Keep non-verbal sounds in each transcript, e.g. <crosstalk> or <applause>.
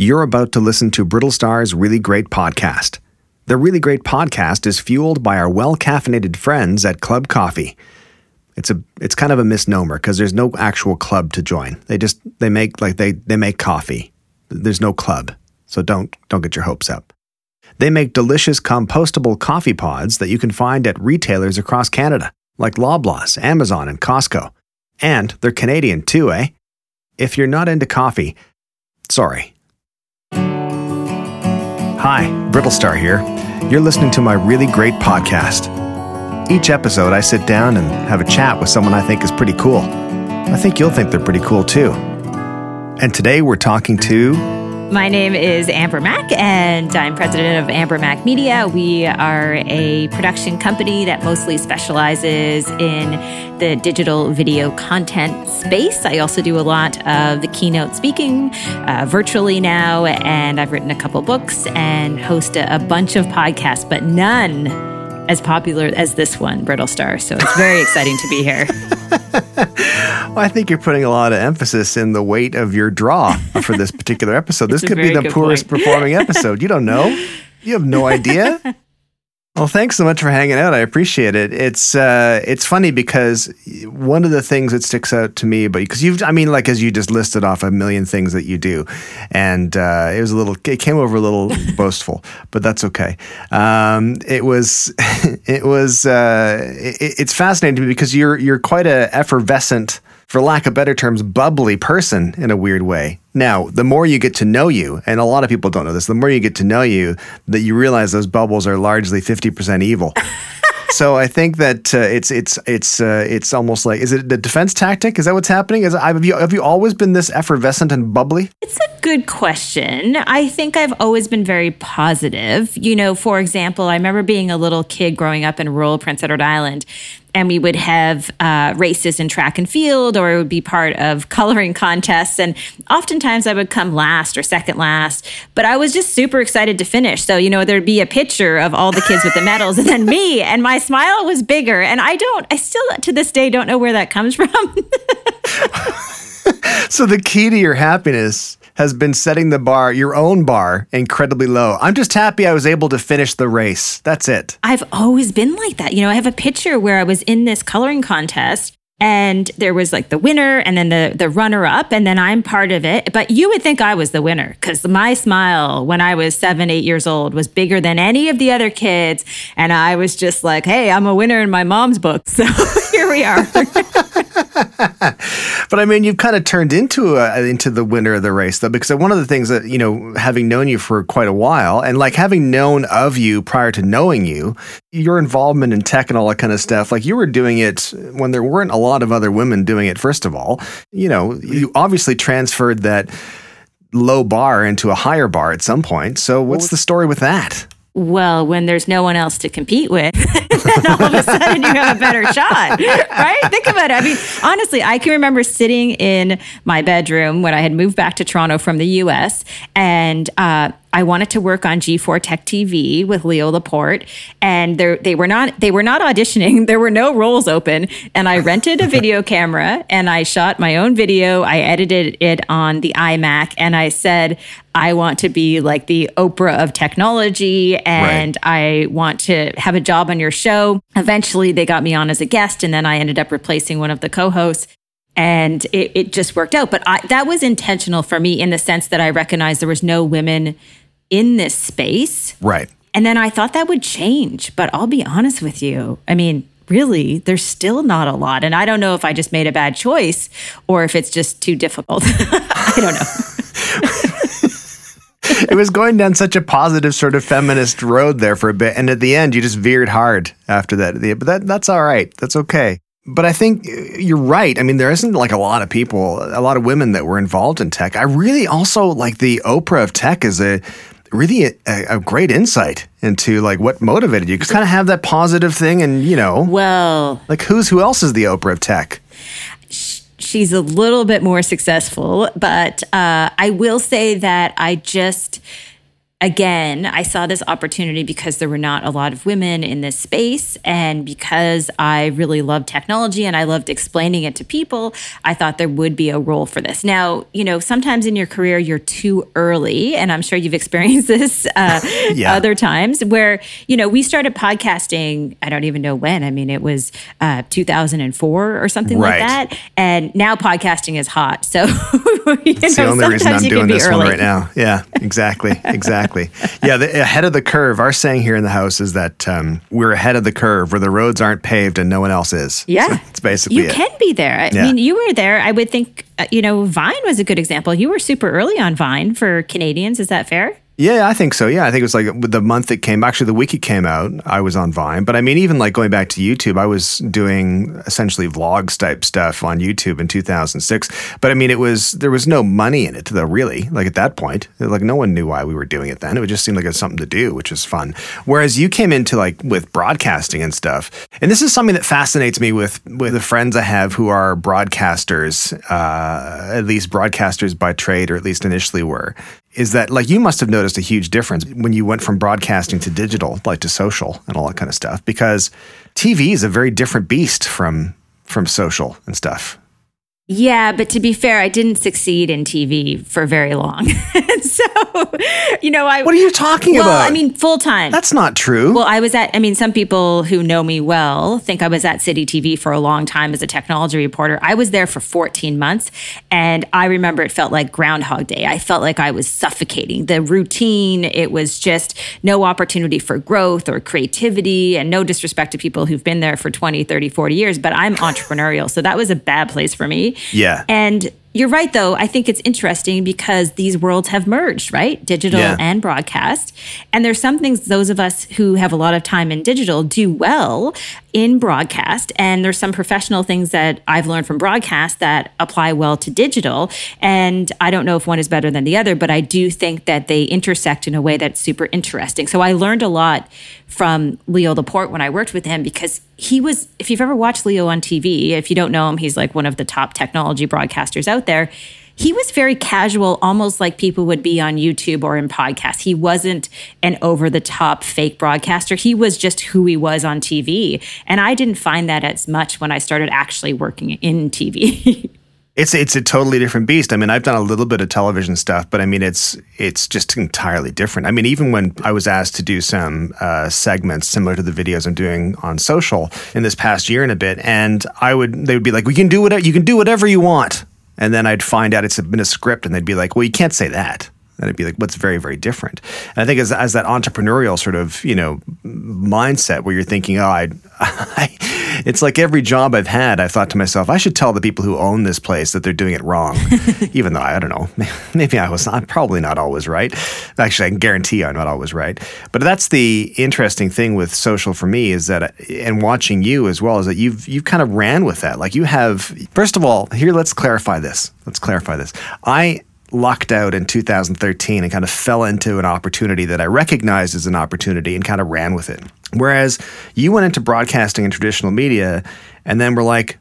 You're about to listen to Brittlestar's Really Great Podcast. The Really Great Podcast is fueled by our well caffeinated friends at Club Coffee. It's a it's kind of a misnomer because there's no actual club to join. They just they make like they they make coffee. There's no club. So don't don't get your hopes up. They make delicious compostable coffee pods that you can find at retailers across Canada, like Loblaws, Amazon, and Costco. And they're Canadian too, eh? If you're not into coffee, sorry. Hi, Brittlestar here. You're listening to my really great podcast. Each episode, I sit down and have a chat with someone I think is pretty cool. I think you'll think they're pretty cool too. And today we're talking to My name is Amber Mac, and I'm president of Amber Mac Media. We are a production company that mostly specializes in the digital video content space. I also do a lot of the keynote speaking uh, virtually now, and I've written a couple books and host a, a bunch of podcasts, but none as popular as this one, Brittlestar. So it's very <laughs> exciting to be here. <laughs> Well, I think you're putting a lot of emphasis in the weight of your draw for this particular episode. <laughs> this could be the poorest performing episode. You don't know. You have no idea. Well, thanks so much for hanging out. I appreciate it. It's uh, it's funny because one of the things that sticks out to me, but because you've, I mean, like as you just listed off a million things that you do, and uh, it was a little, it came over a little <laughs> boastful, but that's okay. Um, it was, <laughs> it was, uh, it, it's fascinating to me because you're you're quite a effervescent for lack of better terms, bubbly person in a weird way. Now, the more you get to know you, and a lot of people don't know this, the more you get to know you, that you realize those bubbles are largely 50% evil. <laughs> so I think that uh, it's it's it's uh, it's almost like is it the defense tactic? Is that what's happening? Is have you have you always been this effervescent and bubbly? It's a good question. I think I've always been very positive. You know, for example, I remember being a little kid growing up in rural Prince Edward Island, and we would have uh, races in track and field, or it would be part of <laughs> coloring contests. And oftentimes I would come last or second last, but I was just super excited to finish. So, you know, there'd be a picture of all the kids with the medals and then me, <laughs> and my smile was bigger. And I don't, I still to this day don't know where that comes <laughs> from. So the key to your happiness has been setting the bar, your own bar, incredibly low. I'm just happy I was able to finish the race. That's it. I've always been like that. You know, I have a picture where I was in this coloring contest and there was like the winner and then the the runner up and then I'm part of it. But you would think I was the winner cuz my smile when I was 7 8 years old was bigger than any of the other kids and I was just like, "Hey, I'm a winner in my mom's book." <laughs> So here we are. <laughs> <laughs> But I mean, you've kind of turned into a, into the winner of the race, though, because uh, one of the things that you know, having known you for quite a while, and like having known of you prior to knowing you, your involvement in tech and all that kind of stuff, like you were doing it when there weren't a lot of other women doing it. First of all, you know, you obviously transferred that low bar into a higher bar at some point. So, what's the story with that? Well, when there's no one else to compete with, then <laughs> all of a sudden you have a better shot, <laughs> right? Think about it. I mean, honestly, I can remember sitting in my bedroom when I had moved back to Toronto from the US and uh, I wanted to work on G4 Tech TV with Leo Laporte, and they they were not they were not auditioning. <laughs> There were no roles open, and I rented a video <laughs> camera and I shot my own video. I edited it on the iMac, and I said I want to be like the Oprah of technology, and I want to have a job on your show. Eventually, they got me on as a guest, and then I ended up replacing one of the co-hosts and it, it just worked out. But I, that was intentional for me in the sense that I recognized there was no women in this space. Right. And then I thought that would change. But I'll be honest with you. I mean, really, there's still not a lot. And I don't know if I just made a bad choice or if it's just too difficult. <laughs> I don't know. <laughs> it was going down such a positive sort of feminist road there for a bit, and at the end, you just veered hard after that. But that that's all right. That's okay. But I think uh, you're right. I mean, there isn't like a lot of people, a lot of women that were involved in tech. I really also like the Oprah of tech is a really a, a great insight into like what motivated you. Because kind of have that positive thing, and you know, Well, like who's who else is the Oprah of tech? she's a little bit more successful, but uh, I will say that I just again, I saw this opportunity because there were not a lot of women in this space. And because I really loved technology and I loved explaining it to people, I thought there would be a role for this. Now, you know, sometimes in your career, you're too early. And I'm sure you've experienced <laughs> this uh, yeah. other times where, you know, we started podcasting, I don't even know when. I mean, it was uh, 2004 or something right. like that. And now podcasting is hot. So, <laughs> you know, the only reason I'm doing this early. one right now. Yeah, exactly. Exactly exactly. Yeah, the, ahead of the curve. Our saying here in the house is that um, we're ahead of the curve where the roads aren't paved and no one else is. Yeah, so it's basically you it. can be there. I yeah. mean, you were there. I would think uh, you know Vine was a good example. You were super early on Vine for Canadians. Is that fair? Yeah, I think so. Yeah, I think it was like the month it came. Actually, the week it came out, I was on Vine. But I mean, even like going back to YouTube, I was doing essentially vlogs type stuff on YouTube in 2006. But I mean, it was there was no money in it though. Really, like at that point, like no one knew why we were doing it then. It just seem like it was something to do, which was fun. Whereas you came into like with broadcasting and stuff, and this is something that fascinates me with with the friends I have who are broadcasters, uh, at least broadcasters by trade, or at least initially were is that like you must have noticed a huge difference when you went from broadcasting to digital, like to social and all that kind of stuff, because TV is a very different beast from from social and stuff. Yeah, but to be fair, I didn't succeed in TV for very long. <laughs> so, you know, I. What are you talking well, about? I mean, full time. That's not true. Well, I was at, I mean, some people who know me well think I was at City TV for a long time as a technology reporter. I was there for 14 months. And I remember it felt like Groundhog Day. I felt like I was suffocating. The routine, it was just no opportunity for growth or creativity. And no disrespect to people who've been there for 20, 30, 40 years, but I'm <laughs> entrepreneurial. So that was a bad place for me. Yeah. And you're right, though. I think it's interesting because these worlds have merged, right? Digital yeah. and broadcast. And there's some things those of us who have a lot of time in digital do well in broadcast. And there's some professional things that I've learned from broadcast that apply well to digital. And I don't know if one is better than the other, but I do think that they intersect in a way that's super interesting. So I learned a lot from Leo Laporte when I worked with him because he was, if you've ever watched Leo on TV, if you don't know him, he's like one of the top technology broadcasters out there. He was very casual, almost like people would be on YouTube or in podcasts. He wasn't an over the top fake broadcaster. He was just who he was on TV. And I didn't find that as much when I started actually working in TV. <laughs> It's it's a totally different beast. I mean, I've done a little bit of television stuff, but I mean, it's it's just entirely different. I mean, even when I was asked to do some uh, segments similar to the videos I'm doing on social in this past year and a bit, and I would they would be like, "We can do whatever you can do whatever you want," and then I'd find out it's been a script, and they'd be like, "Well, you can't say that." And it'd be like, what's very, very different. And I think as, as that entrepreneurial sort of, you know, mindset where you're thinking, oh, I, <laughs> I, it's like every job I've had, I've thought to myself, I should tell the people who own this place that they're doing it wrong. <laughs> Even though I, I don't know, <laughs> maybe I was not, probably not always right. Actually, I can guarantee I'm not always right. But that's the interesting thing with social for me is that, and watching you as well, is that you've, you've kind of ran with that. Like you have, first of all, here, let's clarify this. Let's clarify this. I, lucked out in 2013 and kind of fell into an opportunity that I recognized as an opportunity and kind of ran with it. Whereas you went into broadcasting and traditional media and then were like,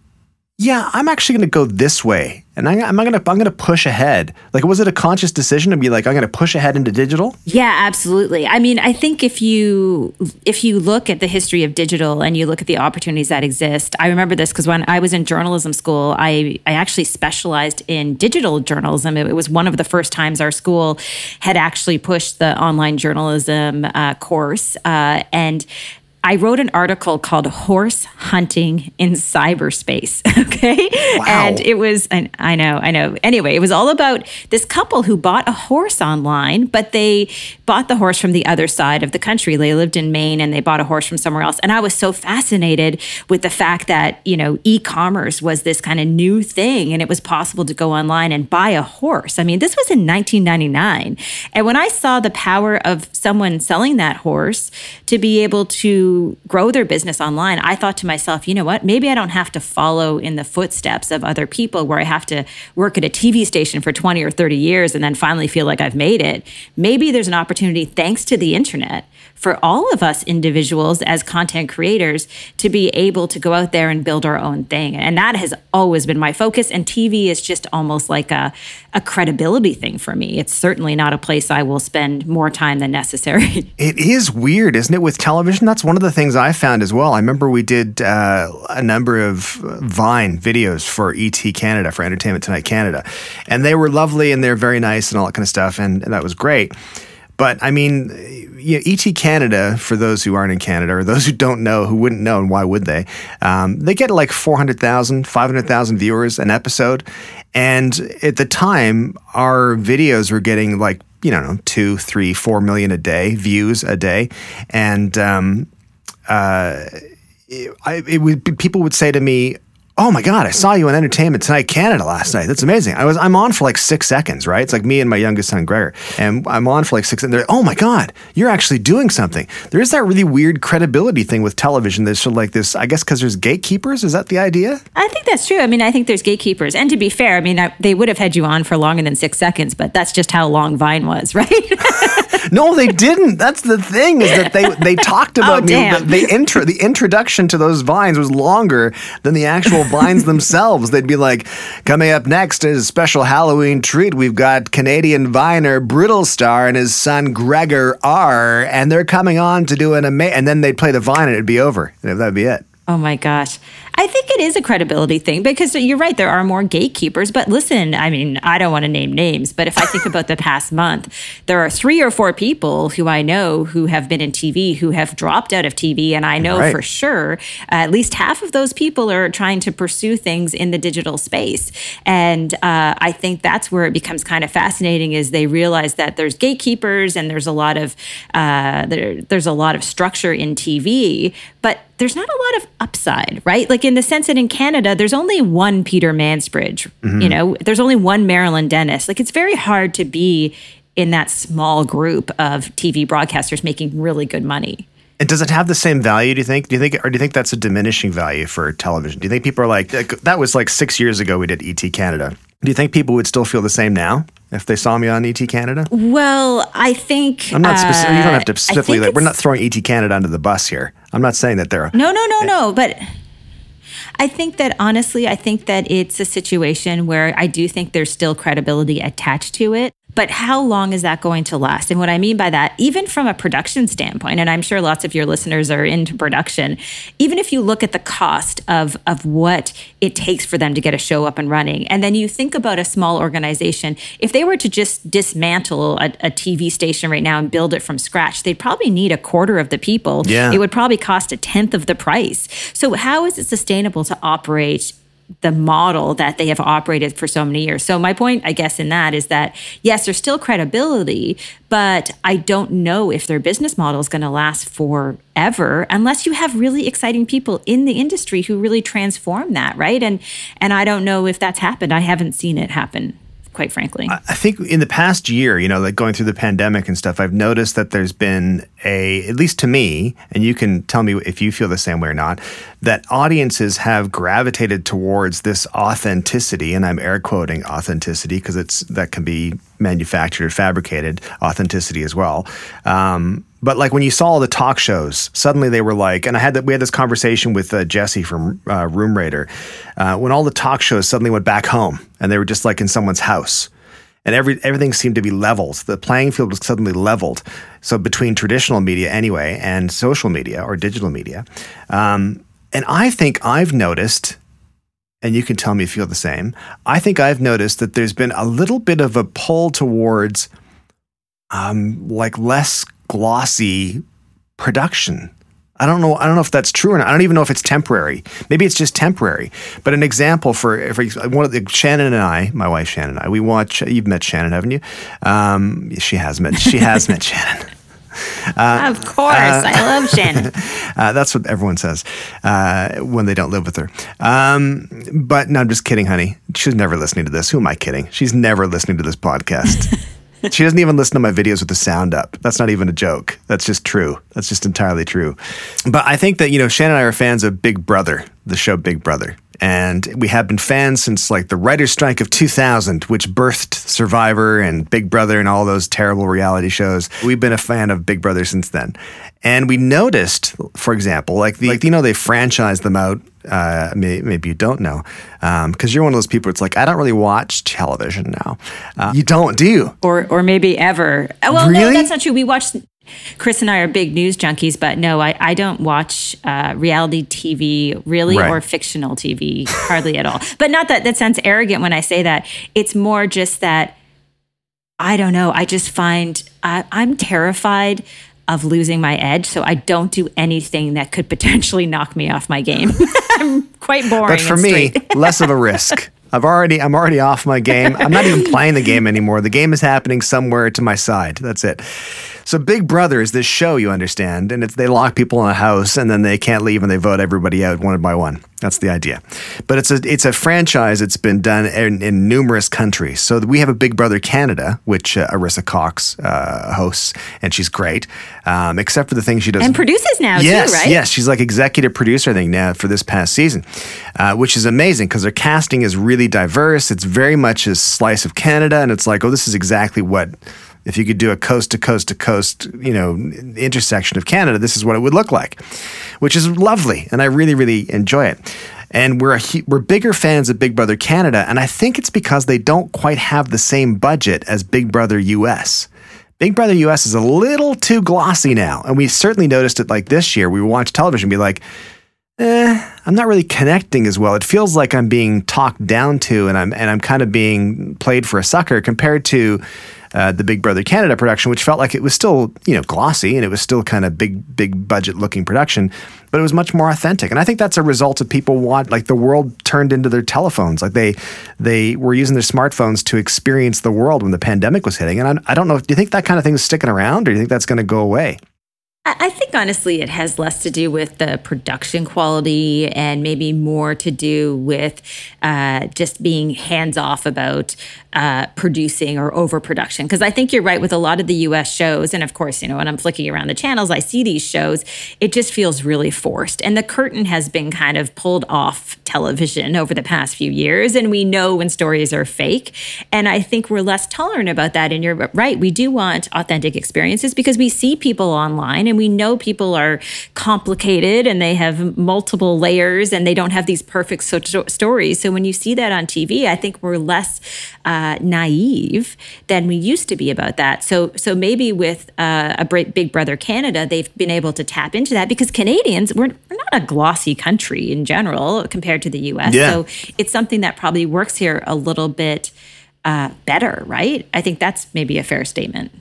yeah, I'm actually going to go this way, and I, am to I'm to push ahead. Like, was it a conscious decision to be like, I'm to push ahead into digital? Yeah, absolutely. I mean, I think if you if you look at the history of digital and you look at the opportunities that exist, I remember this because when I was in journalism school, I I actually specialized in digital journalism. It, was one of the first times our school had actually pushed the online journalism uh, course, uh, and I wrote an article called Horse Hunting in Cyberspace. <laughs> Okay. Wow. And it was, I, I know, I know. Anyway, it was all about this couple who bought a horse online, but they bought the horse from the other side of the country. They lived in Maine and they bought a horse from somewhere else. And I was so fascinated with the fact that, you know, e commerce was this kind of new thing and it was possible to go online and buy a horse. I mean, this was in 1999. And when I saw the power of someone selling that horse to be able to grow their business online, I thought to myself, you know what? Maybe I don't have to follow in the footsteps of other people where I have to work at a TV station for 20 or 30 years and then finally feel like I've made it. Maybe there's an opportunity, thanks to the internet, for all of us individuals as content creators to be able to go out there and build our own thing. And that has always been my focus. And TV is just almost like a, a credibility thing for me. It's certainly not a place I will spend more time than necessary. <laughs> It is weird, isn't it, with television? That's one of the things I found as well. I remember we did uh, a number of Vine videos for ET Canada, for Entertainment Tonight Canada. And they were lovely and they're very nice and all that kind of stuff. And, and that was great. But I mean, you know, ET Canada, for those who aren't in Canada or those who don't know, who wouldn't know, and why would they? Um, they get like 400,000, 500,000 viewers an episode. And at the time, our videos were getting like, you know, two, three, four million a day views a day. And, um, uh, I, it would, people would say to me, oh my god, I saw you on Entertainment Tonight Canada last night. That's amazing. I was I'm on for like six seconds, right? It's like me and my youngest son Gregor, and I'm on for like six. And they're oh my god, you're actually doing something. There is that really weird credibility thing with television. There's sort of like this. I guess because there's gatekeepers. Is that the idea? I think that's true. I mean, I think there's gatekeepers. And to be fair, I mean, I, they would have had you on for longer than six seconds, but that's just how long Vine was, <laughs> right? <laughs> no, they didn't. That's the thing is that they they talked <laughs> Oh, about me. damn. The, the intro, the introduction to those vines was longer than the actual vines <laughs> themselves. They'd be like, coming up next is a special Halloween treat. We've got Canadian viner Brittlestar and his son Gregor R, and they're coming on to do an amazing. And then they'd play the vine, and it'd be over. That'd be it. Oh my gosh. I think it is a credibility thing because you're right, there are more gatekeepers. But listen, I mean, I don't want to name names, but if I think about the <laughs> past month, there are three or four people who I know who have been in TV who have dropped out of TV. And I know Right. for sure uh, at least half of those people are trying to pursue things in the digital space. And uh, I think that's where it becomes kind of fascinating is they realize that there's gatekeepers and there's a lot of uh, there, there's a lot of structure in TV, but there's not a lot of upside, right? Like in the sense that in Canada, there's only one Peter Mansbridge, you mm-hmm. know, there's only one Marilyn Denis. Like it's very hard to be in that small group of TV broadcasters making really good money. And does it have the same value? Do you think? Do you think, or do you think that's a diminishing value for television? Do you think people are like, that was like six years ago we did ET Canada? Do you think people would still feel the same now if they saw me on ET Canada? Well, I think I'm not specific. You don't have uh, to I specifically. Like, we're not throwing ET Canada under the bus here. I'm not saying that they're. No, no, no, no. But I think that honestly, I think that it's a situation where I do think there's still credibility attached to it. But how long is that going to last? And what I mean by that, even from a production standpoint, and I'm sure lots of your listeners are into production, even if you look at the cost of, of what it takes for them to get a show up and running, and then you think about a small organization, if they were to just dismantle a, a TV station right now and build it from scratch, they'd probably need a quarter of the people. Yeah. It would probably cost a tenth of the price. So, how is it sustainable to operate the model that they have operated for so many years? So, my point, I guess, in that is that yes, there's still credibility, but I don't know if their business model is going to last forever unless you have really exciting people in the industry who really transform that, right? And and I don't know if that's happened. I haven't seen it happen, quite frankly. I think in the past year, you know, like going through the pandemic and stuff, I've noticed that there's been a, at least to me, and you can tell me if you feel the same way or not, that audiences have gravitated towards this authenticity, and I'm air quoting authenticity because it's that can be manufactured, fabricated authenticity as well. Um, but like when you saw all the talk shows, suddenly they were like, and I had that we had this conversation with uh, Jesse from uh, Room Rater, uh, when all the talk shows suddenly went back home and they were just like in someone's house and every everything seemed to be leveled. The playing field was suddenly leveled. So between traditional media anyway and social media or digital media, um, and I think I've noticed, and you can tell me if you feel the same. I think I've noticed that there's been a little bit of a pull towards, um, like less glossy production. I don't know. I don't know if that's true or not. I don't even know if it's temporary. Maybe it's just temporary. But an example for, for one of the Shannon and I, my wife Shannon and I, we watch. You've met Shannon, haven't you? Um, she has met. She has met <laughs> Shannon. Of course. I love Shannon. <laughs> Uh, that's what everyone says uh, when they don't live with her. Um, but no, I'm just kidding, honey. She's never listening to this. Who am I kidding? She's never listening to this podcast. <laughs> she doesn't even listen to my videos with the sound up. That's not even a joke. That's just true. That's just entirely true. But I think that, you know, Shannon and I are fans of Big Brother, the show Big Brother. And we have been fans since like the writer's strike of 2000, which birthed Survivor and Big Brother and all those terrible reality shows. We've been a fan of Big Brother since then. And we noticed, for example, like the, like, you know, they franchised them out. Uh, may, maybe you don't know, because um, you're one of those people. It's like I don't really watch television now. Uh, you don't, do you? Or or maybe ever. Uh, well, really? no, that's not true. We watched. Chris and I are big news junkies, but no, I, I don't watch uh, reality TV really right. or fictional TV hardly at all. But not that that sounds arrogant when I say that. It's more just that I don't know. I just find I, I'm terrified of losing my edge. So I don't do anything that could potentially knock me off my game. <laughs> I'm quite boring. But for me, <laughs> less of a risk. I've already I'm already off my game. I'm not even <laughs> playing the game anymore. The game is happening somewhere to my side. That's it. So Big Brother is this show, you understand, and it's they lock people in a house and then they can't leave and they vote everybody out one by one. That's the idea. But it's a it's a franchise. It's been done in, in numerous countries. So we have a Big Brother Canada, which uh, Arisa Cox uh, hosts, and she's great, um, except for the things she does and produces now yes, too, right? Yes, she's like executive producer, I think, now for this past season, uh, which is amazing because their casting is really diverse. It's very much a slice of Canada, and it's like, oh, this is exactly what if you could do a coast to coast to coast, you know, intersection of Canada, this is what it would look like, which is lovely, and I really, really enjoy it. And we're a, we're bigger fans of Big Brother Canada, and I think it's because they don't quite have the same budget as Big Brother US. Big Brother US is a little too glossy now, and we certainly noticed it like this year. We watch television, and be like, eh, I'm not really connecting as well. It feels like I'm being talked down to, and I'm and I'm kind of being played for a sucker compared to uh, the Big Brother Canada production, which felt like it was still you know glossy and it was still kind of big big budget looking production, but it was much more authentic. And I think that's a result of people want like the world turned into their telephones, like they they were using their smartphones to experience the world when the pandemic was hitting. And I, I don't know, do you think that kind of thing is sticking around, or do you think that's going to go away? I think honestly, it has less to do with the production quality and maybe more to do with uh, just being hands off about uh, producing or overproduction. Because I think you're right with a lot of the US shows. And of course, you know, when I'm flicking around the channels, I see these shows, it just feels really forced. And the curtain has been kind of pulled off television over the past few years. And we know when stories are fake. And I think we're less tolerant about that. And you're right, we do want authentic experiences because we see people online and we know people are complicated and they have multiple layers and they don't have these perfect so- stories. So when you see that on TV, I think we're less uh, naive than we used to be about that. So so maybe with uh, a Big Brother Canada, they've been able to tap into that because Canadians we're, we're not a glossy country in general compared to the U.S. Yeah. So it's something that probably works here a little bit uh, better, right? I think that's maybe a fair statement.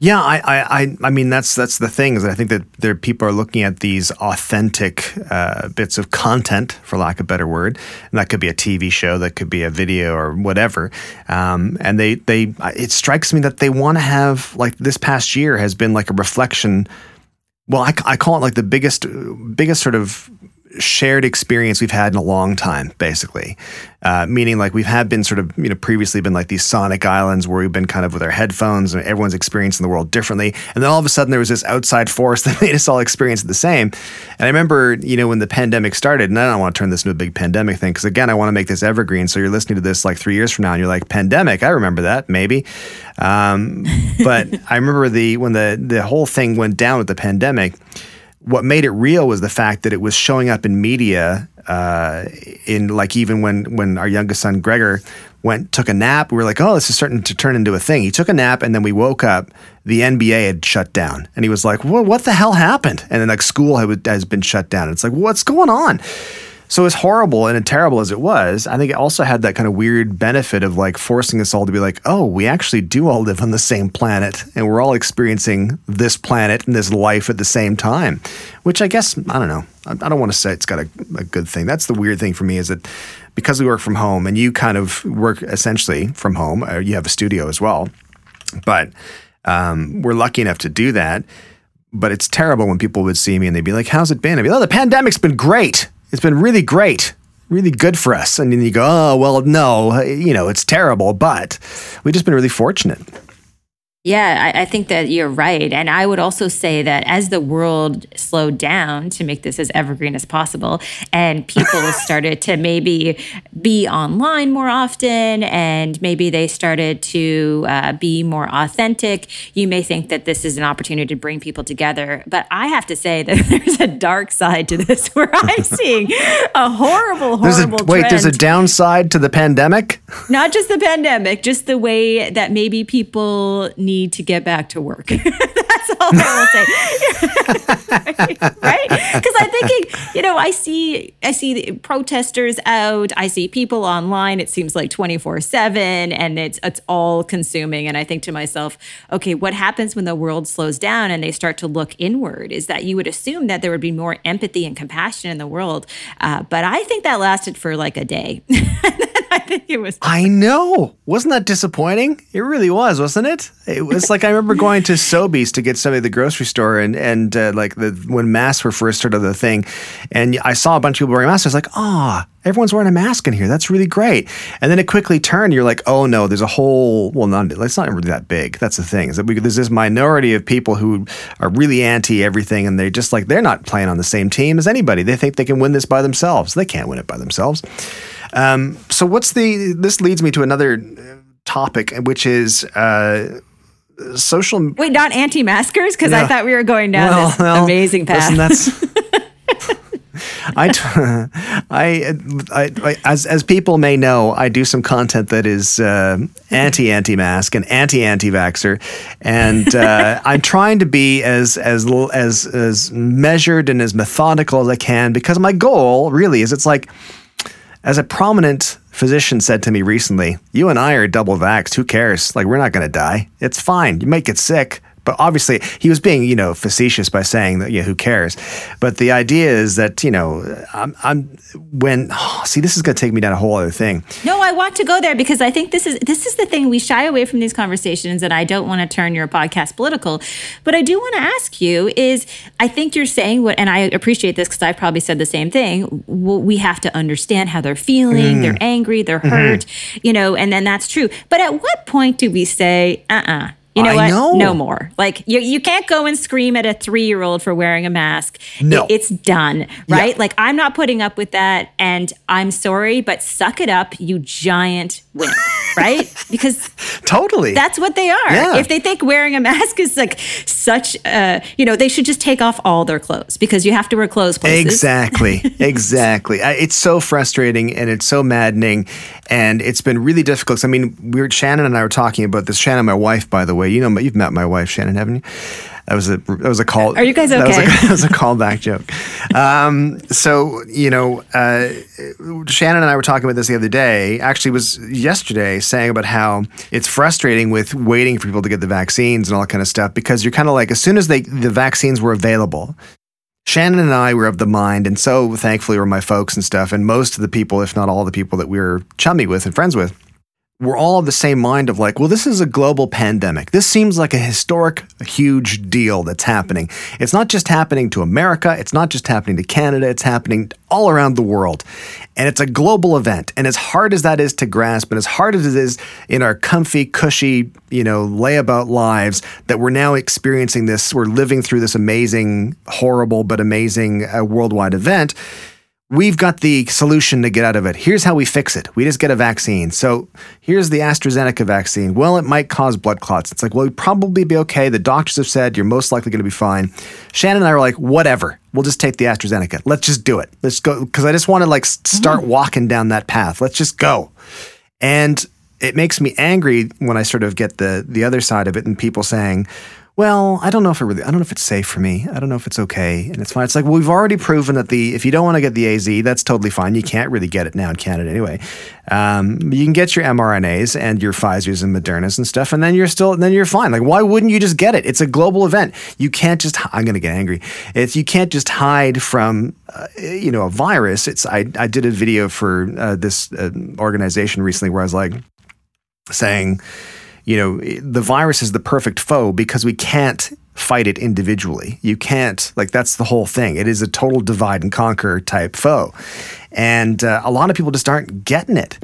Yeah, I, I, I mean that's that's the thing is I think that there people are looking at these authentic uh, bits of content, for lack of a better word, and that could be a TV show, that could be a video or whatever, um, and they they it strikes me that they want to have like this past year has been like a reflection. Well, I, I call it like the biggest biggest sort of shared experience we've had in a long time, basically. Uh, meaning, like we've had been sort of, you know, previously been like these sonic islands where we've been kind of with our headphones and everyone's experiencing the world differently. And then all of a sudden there was this outside force <laughs> that made us all experience the same. And I remember, you know, when the pandemic started, and I don't want to turn this into a big pandemic thing because, again, I want to make this evergreen. So you're listening to this like three years from now and you're like, pandemic, I remember that, maybe. Um, but <laughs> I remember the when the the whole thing went down with the pandemic what made it real was the fact that it was showing up in media uh, in like even when when our youngest son Gregor went took a nap, we were like, oh, this is starting to turn into a thing. He took a nap and then we woke up. The NBA had shut down, and he was like, well, what the hell happened? And then like school has been shut down. It's like, what's going on? So as horrible and terrible as it was, I think it also had that kind of weird benefit of like forcing us all to be like, oh, we actually do all live on the same planet and we're all experiencing this planet and this life at the same time, which I guess, I don't know. I don't want to say it's got a, a good thing. That's the weird thing for me is that because we work from home and you kind of work essentially from home, uh, you have a studio as well, but um, we're lucky enough to do that. But it's terrible when people would see me and they'd be like, how's it been? I'd be like, oh, the pandemic's been great it's been really great, really good for us. And then you go, oh, well, no, you know, it's terrible, but we've just been really fortunate. Yeah, I, I, think that you're right. And I would also say that as the world slowed down to make this as evergreen as possible, and people <laughs> started to maybe be online more often, and maybe they started to uh, be more authentic, you may think that this is an opportunity to bring people together. But I have to say that <laughs> there's a dark side to this <laughs> where I'm seeing a horrible, horrible there's a, Wait, there's a downside to the pandemic? Not just the pandemic, just the way that maybe people need to get back to work. <laughs> That's all I will say. <laughs> right? Because I'm thinking, you know, I see I see protesters out, I see people online. It seems like 24/7 and it's it's all consuming and I think to myself, okay, what happens when the world slows down and they start to look inward? Is that you would assume that there would be more empathy and compassion in the world. Uh, but I think that lasted for like a day. <laughs> I think it was. I know. Wasn't that disappointing? It really was, wasn't it? It was like I remember going to Sobeys to get something at the grocery store, and and uh, like the when masks were first started the thing, and I saw a bunch of people wearing masks. I was like, ah. Oh, everyone's wearing a mask in here. That's really great. And then it quickly turned. You're like, oh no, there's a whole. Well, not it's not really that big. That's the thing is that we, there's this minority of people who are really anti everything, and they're just like they're not playing on the same team as anybody. They think they can win this by themselves. They can't win it by themselves. Um, so what's the? This leads me to another topic, which is. Uh, social wait not anti-maskers because no. i thought we were going down well, this well, amazing path listen, <laughs> <laughs> I, <laughs> I, I, I, as as people may know, I do some content that is uh, anti anti mask and anti anti vaxer, and uh, I'm trying to be as as as as measured and as methodical as I can because my goal really is it's like as a prominent physician said to me recently, you and I are double vaxxed. Who cares? Like, we're not going to die. It's fine. You might get sick, but obviously, he was being, you know, facetious by saying that, yeah, who cares? But the idea is that, you know, I'm, I'm when oh, <sighs> see, this is going to take me down a whole other thing. No, I want to go there because I think this is this is the thing we shy away from these conversations, and I don't want to turn your podcast political. But I do want to ask you: is I think you're saying what, and I appreciate this because I've probably said the same thing. Well, we have to understand how they're feeling. Mm. They're angry. They're mm-hmm. hurt. Mm-hmm. You know, and then that's true. But at what point do we say, uh, uh-uh, uh you know I what? Know. No more. Like you, you can't go and scream at a three year old for wearing a mask. No, it, it's done. Right? Yeah. Like I'm not putting up with that, and I'm sorry, but suck it up, you giant wimp. <laughs> right? Because totally, that's what they are. Yeah. If they think wearing a mask is like such, uh, you know, they should just take off all their clothes because you have to wear clothes. Places. Exactly, <laughs> exactly. It's so frustrating and it's so maddening, and it's been really difficult. I mean, we are Shannon and I were talking about this. Shannon, my wife, by the way, you know, you've met my wife, Shannon, haven't you? That was a that was a call. Are you guys okay? That was a, <laughs> that was a callback joke. Um, so you know, uh, Shannon and I were talking about this the other day. Actually, was yesterday saying about how it's frustrating with waiting for people to get the vaccines and all that kind of stuff because you're kind of like as soon as they the vaccines were available, Shannon and I were of the mind, and so thankfully were my folks and stuff, and most of the people, if not all the people that we were chummy with and friends with, we're all of the same mind of like, well, this is a global pandemic. This seems like a historic, huge deal that's happening. It's not just happening to America. It's not just happening to Canada. It's happening all around the world. And it's a global event. And as hard as that is to grasp, and as hard as it is in our comfy, cushy, you know, layabout lives that we're now experiencing this, we're living through this amazing, horrible, but amazing uh, worldwide event We've got the solution to get out of it. Here's how we fix it. We just get a vaccine. So here's the AstraZeneca vaccine. Well, it might cause blood clots. It's like, well, we'd probably be okay. The doctors have said you're most likely going to be fine. Shannon and I were like, whatever. We'll just take the AstraZeneca. Let's just do it. Let's go. Because I just want to like start mm-hmm. walking down that path. Let's just go. And it makes me angry when I sort of get the the other side of it and people saying, well, I don't know if it really, I don't know if it's safe for me. I don't know if it's okay. And it's fine. It's like, well, we've already proven that the, if you don't want to get the AZ, that's totally fine. You can't really get it now in Canada anyway. Um, you can get your mRNAs and your Pfizer's and Moderna's and stuff, and then you're still, then you're fine. Like, why wouldn't you just get it? It's a global event. You can't just, I'm going to get angry. It's, you can't just hide from, uh, you know, a virus. It's, I, I did a video for uh, this uh, organization recently where I was like saying, you know, the virus is the perfect foe because we can't fight it individually. You can't, like, that's the whole thing. It is a total divide and conquer type foe. And uh, a lot of people just aren't getting it.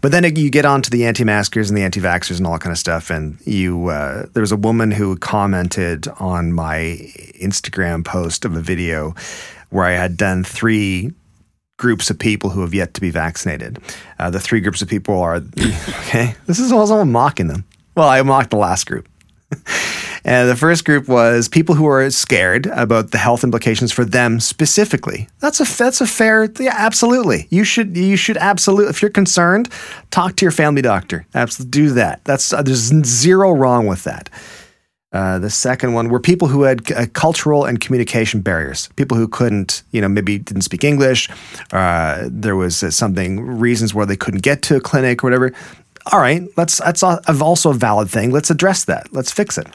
But then you get onto the anti-maskers and the anti-vaxxers and all that kind of stuff. And you, uh, there was a woman who commented on my Instagram post of a video where I had done three groups of people who have yet to be vaccinated. Uh, the three groups of people are <laughs> okay. This is also mocking them. Well, I mocked the last group. <laughs> And the first group was people who are scared about the health implications for them specifically. That's a that's a fair yeah, absolutely. You should you should absolutely if you're concerned, talk to your family doctor. Absolutely do that. That's uh, there's zero wrong with that. Uh, the second one were people who had uh, cultural and communication barriers. People who couldn't, you know, maybe didn't speak English. Uh, there was uh, something reasons where they couldn't get to a clinic or whatever all right, let's that's also a valid thing. Let's address that. Let's fix it.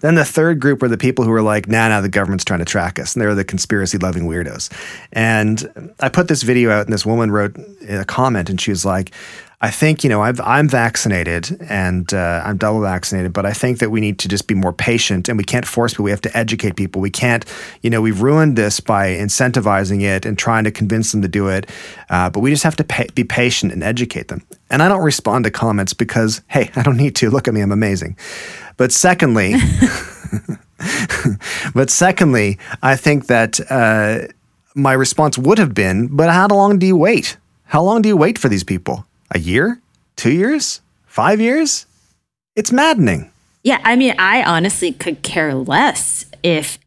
Then the third group were the people who were like, nah, nah, the government's trying to track us, and they're the conspiracy loving weirdos. And I put this video out, and this woman wrote a comment, and she was like, I think, you know, i am vaccinated and uh, I'm double vaccinated, but I think that we need to just be more patient and we can't force people. We have to educate people. We can't, you know, we've ruined this by incentivizing it and trying to convince them to do it. Uh, but we just have to pay, be patient and educate them. And I don't respond to comments because, hey, I don't need to. Look at me, I'm amazing. But secondly, <laughs> but secondly, I think that uh, my response would have been, but how long do you wait? How long do you wait for these people? A year? Two years? Five years? It's maddening. Yeah, I mean, I honestly could care less if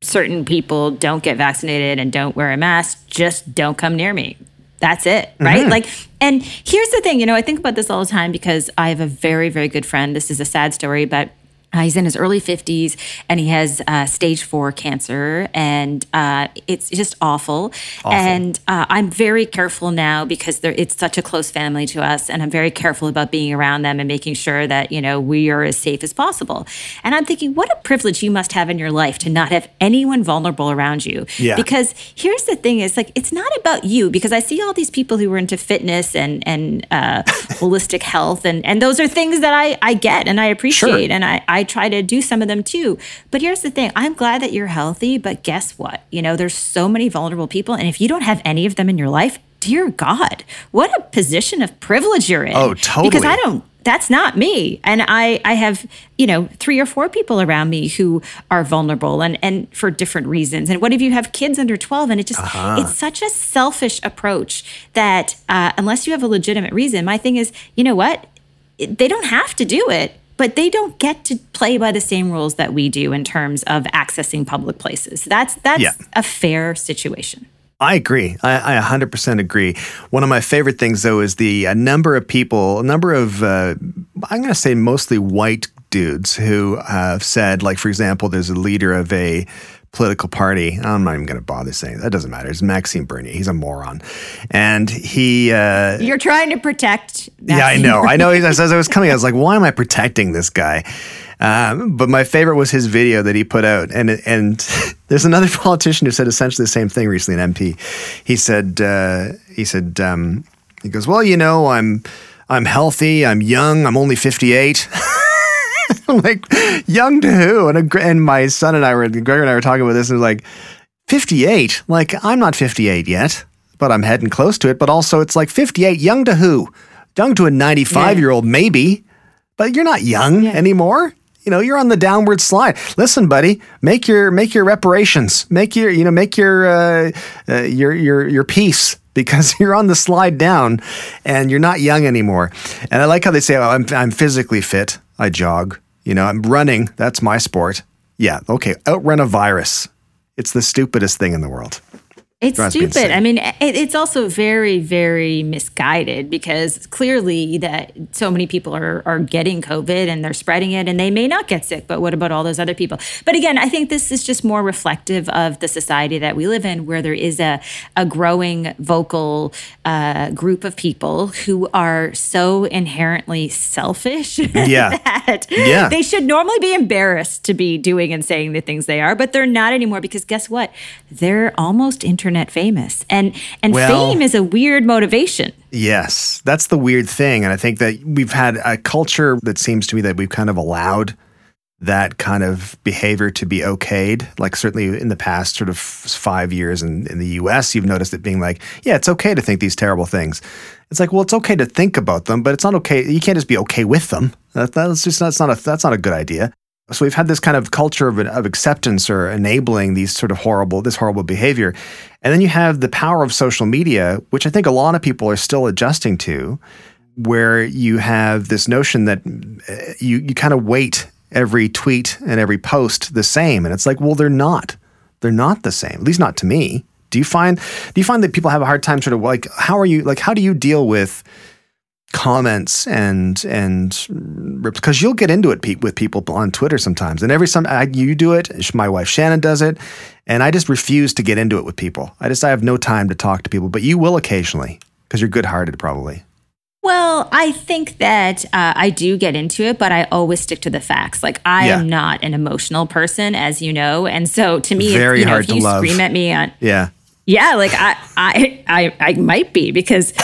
certain people don't get vaccinated and don't wear a mask, just don't come near me. That's it, right? Mm-hmm. Like, and here's the thing, you know, I think about this all the time because I have a very, very good friend. This is a sad story, but uh, he's in his early 50s and he has uh, stage four cancer, and uh, it's just awful. awful. And uh, I'm very careful now because it's such a close family to us, and I'm very careful about being around them and making sure that you know we are as safe as possible. And I'm thinking, what a privilege you must have in your life to not have anyone vulnerable around you. Yeah. Because here's the thing: is like it's not about you. Because I see all these people who are into fitness and and uh, <laughs> holistic health, and and those are things that I I get and I appreciate, sure. and I, I I try to do some of them too. But here's the thing I'm glad that you're healthy, but guess what? You know, there's so many vulnerable people. And if you don't have any of them in your life, dear God, what a position of privilege you're in. Oh, totally. Because I don't that's not me and i i have you know three or four people around me who are vulnerable and and for different reasons and what if you have kids under 12 and it just uh-huh. it's such a selfish approach that uh, unless you have a legitimate reason my thing is you know what they don't have to do it but they don't get to play by the same rules that we do in terms of accessing public places. That's that's yeah. a fair situation. I agree. I, I, 100% agree. One of my favorite things, though, is the a number of people, a number of, uh, I'm going to say mostly white dudes who have said, like, for example, there's a leader of a political party. I'm not even going to bother saying that. Doesn't matter. It's Maxime Bernier. He's a moron, and he. Uh, You're trying to protect. Maxime yeah, I know. I know. As I was coming, I was like, why am I protecting this guy? Um, but my favorite was his video that he put out, and and <laughs> there's another <laughs> politician who said essentially the same thing recently. An MP, he said uh, he said um, he goes, well, you know, I'm I'm healthy, I'm young, I'm only 58. <laughs> I'm like, young to who? And, a, and my son and I were, Gregor and I were talking about this, and it was like, 58? Like, I'm not 58 yet, but I'm heading close to it. But also, it's like 58, young to who? Young to a 95 year old, maybe, but you're not young yeah. anymore. You know, you're on the downward slide. Listen, buddy, make your make your reparations. Make your you know make your uh, uh, your your your peace <laughs> because you're on the slide down, and you're not young anymore. And I like how they say, oh, "I'm I'm physically fit. I jog. You know, I'm running. That's my sport. Yeah, okay. Outrun a virus. It's the stupidest thing in the world. It's stupid. I mean, it's also very, very misguided because clearly that so many people are, are getting COVID and they're spreading it and they may not get sick. But what about all those other people? But again, I think this is just more reflective of the society that we live in, where there is a, a growing vocal uh, group of people who are so inherently selfish <laughs> yeah. that yeah. they should normally be embarrassed to be doing and saying the things they are, but they're not anymore because guess what? They're almost inter internet famous. And and well, fame is a weird motivation. Yes. That's the weird thing. And I think that we've had a culture that seems to me that we've kind of allowed that kind of behavior to be okayed. Like certainly in the past sort of five years in, in the US, you've noticed it being like, yeah, it's okay to think these terrible things. It's like, well, it's okay to think about them, but it's not okay. You can't just be okay with them. That, that's just that's not a that's not a good idea. So we've had this kind of culture of, of acceptance or enabling these sort of horrible this horrible behavior, and then you have the power of social media, which I think a lot of people are still adjusting to, where you have this notion that uh, you you kind of weight every tweet and every post the same, and it's like, well, they're not. They're not the same. At least not to me. Do you find do you find that people have a hard time sort of like how are you like how do you deal with comments and and because you'll get into it with people on Twitter sometimes and every time you do it my wife Shannon does it and I just refuse to get into it with people I just I have no time to talk to people but you will occasionally because you're good-hearted probably well, I think that uh, I do get into it, but I always stick to the facts. Like I yeah. am not an emotional person, as you know, and so to me, very if, you hard know, if to you love. Scream at me on yeah, yeah. Like I, I, I, I might be because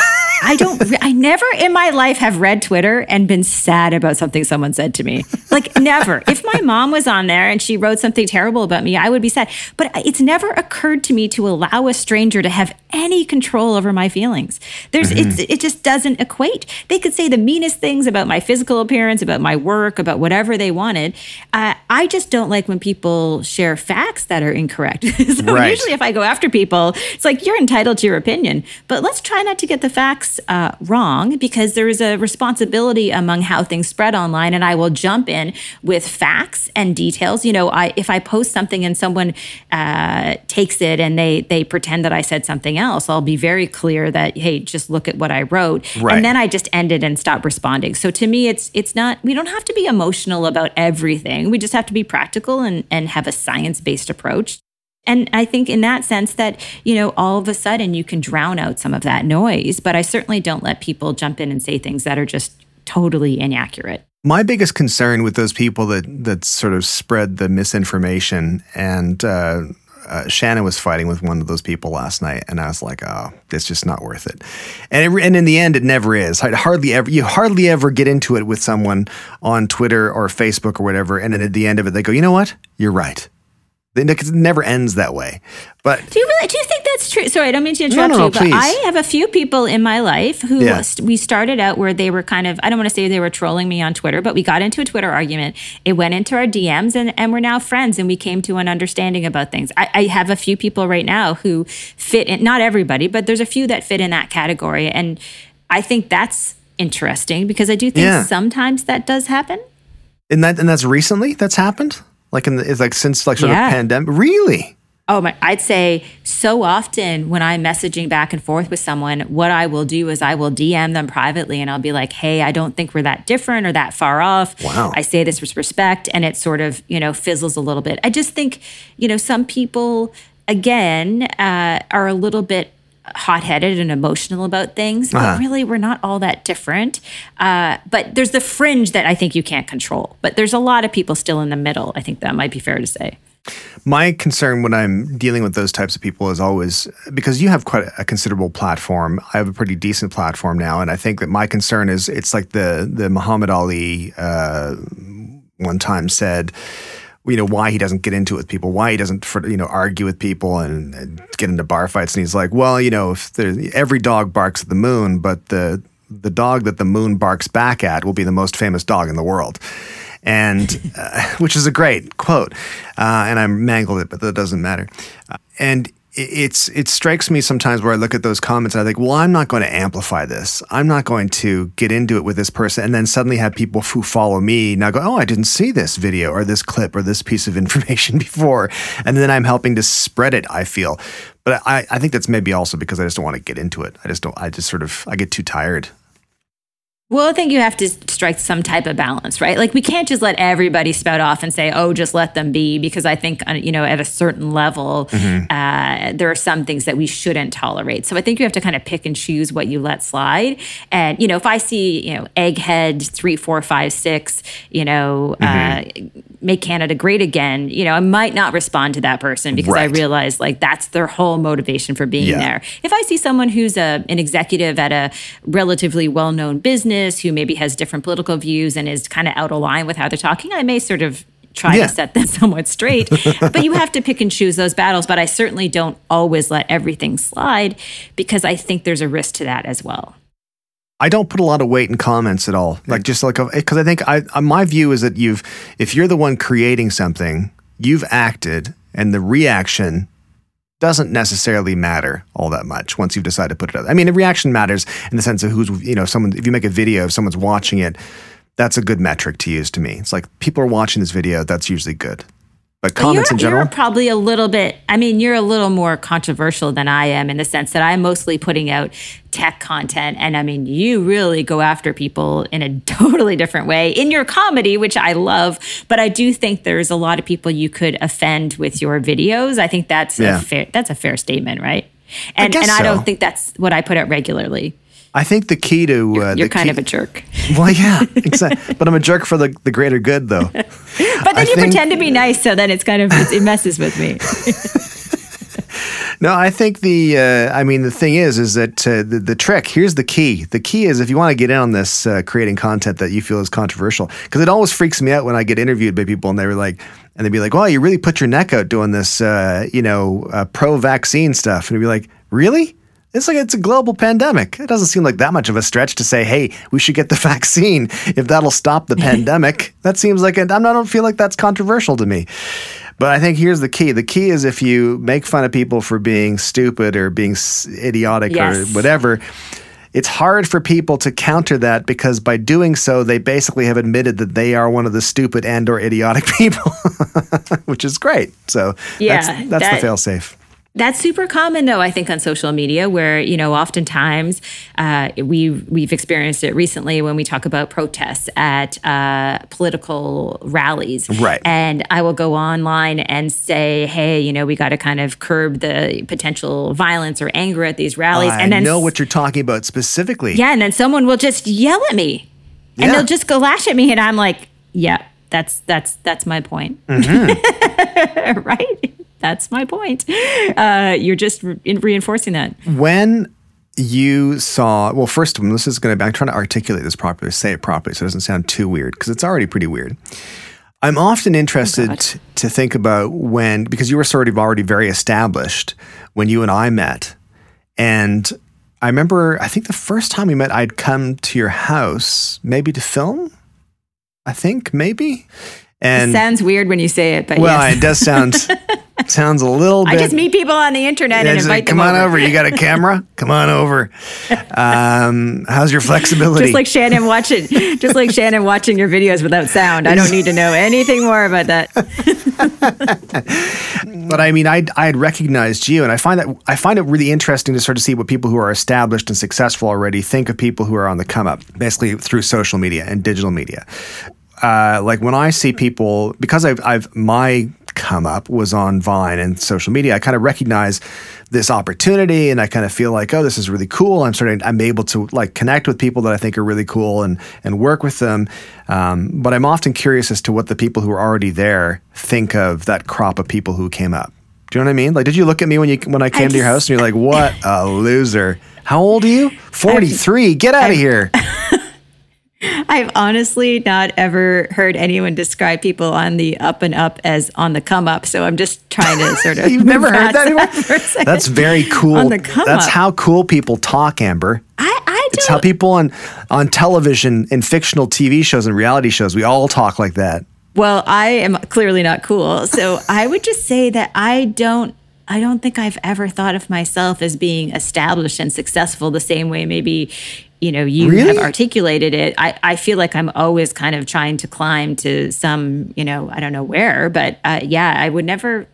I don't, I never in my life have read Twitter and been sad about something someone said to me. Like, never. If my mom was on there and she wrote something terrible about me, I would be sad. But it's never occurred to me to allow a stranger to have any control over my feelings. There's, mm-hmm. it's, it just doesn't equate. They could say the meanest things about my physical appearance, about my work, about whatever they wanted. Uh, I just don't like when people share facts that are incorrect. <laughs> so right. usually if I go after people, it's like, you're entitled to your opinion, but let's try not to get the facts uh, wrong because there is a responsibility among how things spread online. And I will jump in with facts and details. You know, I if I post something and someone uh, takes it and they they pretend that I said something else, I'll be very clear that hey, just look at what I wrote, right. and then I just end it and stop responding. So to me, it's it's not we don't have to be emotional about everything. We just have to be practical and and have a science based approach. And I think in that sense that, you know, all of a sudden you can drown out some of that noise. But I certainly don't let people jump in and say things that are just totally inaccurate. My biggest concern with those people that that sort of spread the misinformation and uh, uh, Shannon was fighting with one of those people last night, and I was like, "Oh, it's just not worth it." And it, and in the end, it never is. I hardly ever you hardly ever get into it with someone on Twitter or Facebook or whatever, and then at the end of it, they go, "You know what? You're right." It never ends that way. But do you really do you think that's true? Sorry, I don't mean to interrupt no, no, you, but please. I have a few people in my life who yeah. we started out where they were kind of I don't want to say they were trolling me on Twitter, but we got into a Twitter argument. It went into our DMs and, and we're now friends and we came to an understanding about things. I, I have a few people right now who fit in not everybody, but there's a few that fit in that category. And I think that's interesting because I do think yeah. sometimes that does happen. And that and that's recently that's happened? Like in the, it's like since like sort yeah. of pandemic. Really? Oh my! I'd say so often when I'm messaging back and forth with someone, what I will do is I will DM them privately and I'll be like, "Hey, I don't think we're that different or that far off." Wow! I say this with respect, and it sort of you know fizzles a little bit. I just think you know some people again uh, are a little bit hot-headed and emotional about things but uh-huh. really we're not all that different uh, but there's the fringe that i think you can't control but there's a lot of people still in the middle i think that might be fair to say my concern when I'm dealing with those types of people is always because you have quite a considerable platform. I have a pretty decent platform now, and I think that my concern is it's like the the Muhammad Ali uh, one time said you know why he doesn't get into it with people, why he doesn't you know argue with people and, and get into bar fights. And he's like, well, you know, if every dog barks at the moon, but the the dog that the moon barks back at will be the most famous dog in the world. And uh, <laughs> which is a great quote, uh, and I mangled it, but that doesn't matter. Uh, and it's it strikes me sometimes where I look at those comments and I think, well, I'm not going to amplify this. I'm not going to get into it with this person, and then suddenly have people who follow me now go, oh, I didn't see this video or this clip or this piece of <laughs> information before, and then I'm helping to spread it. I feel, but I I think that's maybe also because I just don't want to get into it. I just don't. I just sort of I get too tired. Well, I think you have to strike some type of balance, right? Like we can't just let everybody spout off and say, "Oh, just let them be," because I think uh, you know at a certain level, mm-hmm. uh, there are some things that we shouldn't tolerate. So I think you have to kind of pick and choose what you let slide. And you know, if I see you know egghead three, four, five, six, you know, mm-hmm. uh, make Canada great again, you know, I might not respond to that person because right. I realize like that's their whole motivation for being yeah. there. If I see someone who's a an executive at a relatively well known business business who maybe has different political views and is kind of out of line with how they're talking, I may sort of try Yeah. to set them <laughs> somewhat straight. <laughs> but you have to pick and choose those battles. But I certainly don't always let everything slide because I think there's a risk to that as well. I don't put a lot of weight in comments at all. Like just like because I think I uh, my view is that you've if you're the one creating something, you've acted, and the reaction doesn't necessarily matter all that much once you've decided to put it out. I mean, the reaction matters in the sense of who's you know someone. If you make a video, if someone's watching it, that's a good metric to use to me. It's like people are watching this video. That's usually good. But comments you're, in general, You're probably a little bit, I mean, you're a little more controversial than I am in the sense that I'm mostly putting out tech content. And I mean, you really go after people in a <laughs> totally different way in your comedy, which I love. But I do think there's a lot of people you could offend with your videos. I think that's Yeah. a fair, that's a fair statement, right? And, guess and I so. don't think that's what I put out regularly. I think the key to uh, You're the kind key, of a jerk. well, yeah, <laughs> exactly. but I'm a jerk for the the greater good, though. <laughs> But then I you think- pretend to be nice, so then it's kind of it messes with me. <laughs> No, I think the. Uh, I mean, the thing is, is that uh, the the trick. Here's the key. The key is if you want to get in on this uh, creating content that you feel is controversial, because it always freaks me out when I get interviewed by people and they were like, and they'd be like, "Well, you really put your neck out doing this, uh, you know, uh, pro-vaccine stuff," and I'd be like, "Really?" It's like it's a global pandemic. It doesn't seem like that much of a stretch to say, "Hey, we should get the <laughs> vaccine if that'll stop the pandemic." <laughs> That seems like it, I'm- don't feel like that's controversial to me. But I think here's the key. The key is if you make fun of people for being stupid or being idiotic or whatever, it's hard for people to counter that because by doing so, they basically have admitted that they are one of the stupid and or idiotic <laughs> people, which is great. So Yeah, that's, that's that- the fail safe. That's super common, though. I think on social media, where you know, oftentimes uh, we we've experienced it recently when we talk about protests at uh, political rallies, Right. And I will go online and say, "Hey, you know, we got to kind of curb the potential violence or anger at these rallies." I and then know what you're talking about specifically. yeah, and then someone will just yell at me, and Yeah. they'll just go lash at me, and I'm like, "Yeah, that's that's that's my point, Mm-hmm. <laughs> right? That's my point. Uh, you're just re- reinforcing that." When you saw, well, first of all, this is going to, be, I'm trying to articulate this properly, say it properly so it doesn't sound too weird because it's already pretty weird. I'm often interested t- to think about when, because you were sort of already very established when you and I met. And I remember, I think the first time we met, I'd come to your house, maybe to film, I think, maybe. And it Sounds weird when you say it, but well, yes. it does sound, <laughs> sounds a little bit. I just meet people on the internet and invite like, come on over. over. You got a camera? Come on over. Um, how's your flexibility? Just like Shannon watching, just like Shannon watching your videos without sound. I don't need to know anything more about that. <laughs> but I mean, I I had recognized you, and I find that I find it really interesting to sort of see what people who are established and successful already think of people who are on the come up, basically through social media and digital media. Uh, like when I see people, because I've, I've my come up was on Vine and social media, I kind of recognize this opportunity, and I kind of feel like, oh, this is really cool. I'm starting, I'm able to like connect with people that I think are really cool and and work with them. Um, but I'm often curious as to what the people who are already there think of that crop of people who came up. Do you know what I mean? Like, did you look at me when you when I came to your house and you're like, what a loser? How old are you? <laughs> Forty three. Get out of here. <laughs> <laughs> I've honestly not ever heard anyone describe people on the up and up as on the come up. So I'm just trying to sort of. <laughs> You've never heard that past anywhere? for a second. That's very <laughs> cool. On the come That's up. how cool people talk, Amber. I, I It's don't. how people on on television in fictional TV shows and reality shows we all talk like that. Well, I am clearly not cool. So I would just say that I don't I don't think I've ever thought of myself as being established and successful the same way maybe you know you Really? have articulated it. I, I feel like I'm always kind of trying to climb to some, you know, I don't know where, but uh, yeah, I would never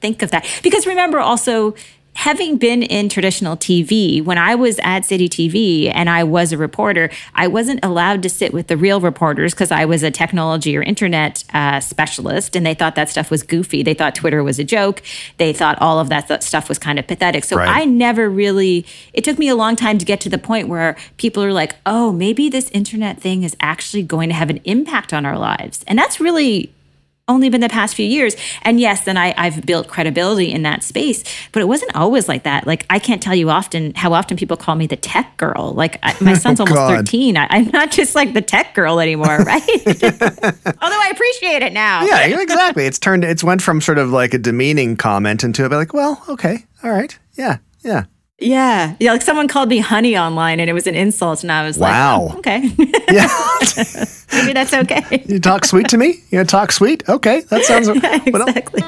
think of that. Because remember also having been in traditional TV, when I was at City TV and I was a reporter, I wasn't allowed to sit with the real reporters because I was a technology or internet uh, specialist and they thought that stuff was goofy. They thought Twitter was a joke. They thought all of that th- stuff was kind of pathetic. So Right. I never really, it took me a long time to get to the point where people are like, oh, maybe this internet thing is actually going to have an impact on our lives. And that's really only been the past few years. And yes, then I, I've built credibility in that space, but it wasn't always like that. Like I can't tell you often how often people call me the tech girl. Like I, my <laughs> son's Oh, almost God. 13. I, I'm not just like the tech girl anymore, <laughs> right? <laughs> Although I appreciate it now. Yeah, exactly. It's turned. It's went from sort of like a demeaning comment into a bit like, well, okay, all right, yeah, yeah. Yeah. Yeah. Like someone called me honey online and it was an insult. And I was Wow. like, oh, okay. <laughs> Yeah, <laughs> Maybe that's okay. you talk sweet to me. You talk sweet? Okay, that sounds. <laughs> el- exactly.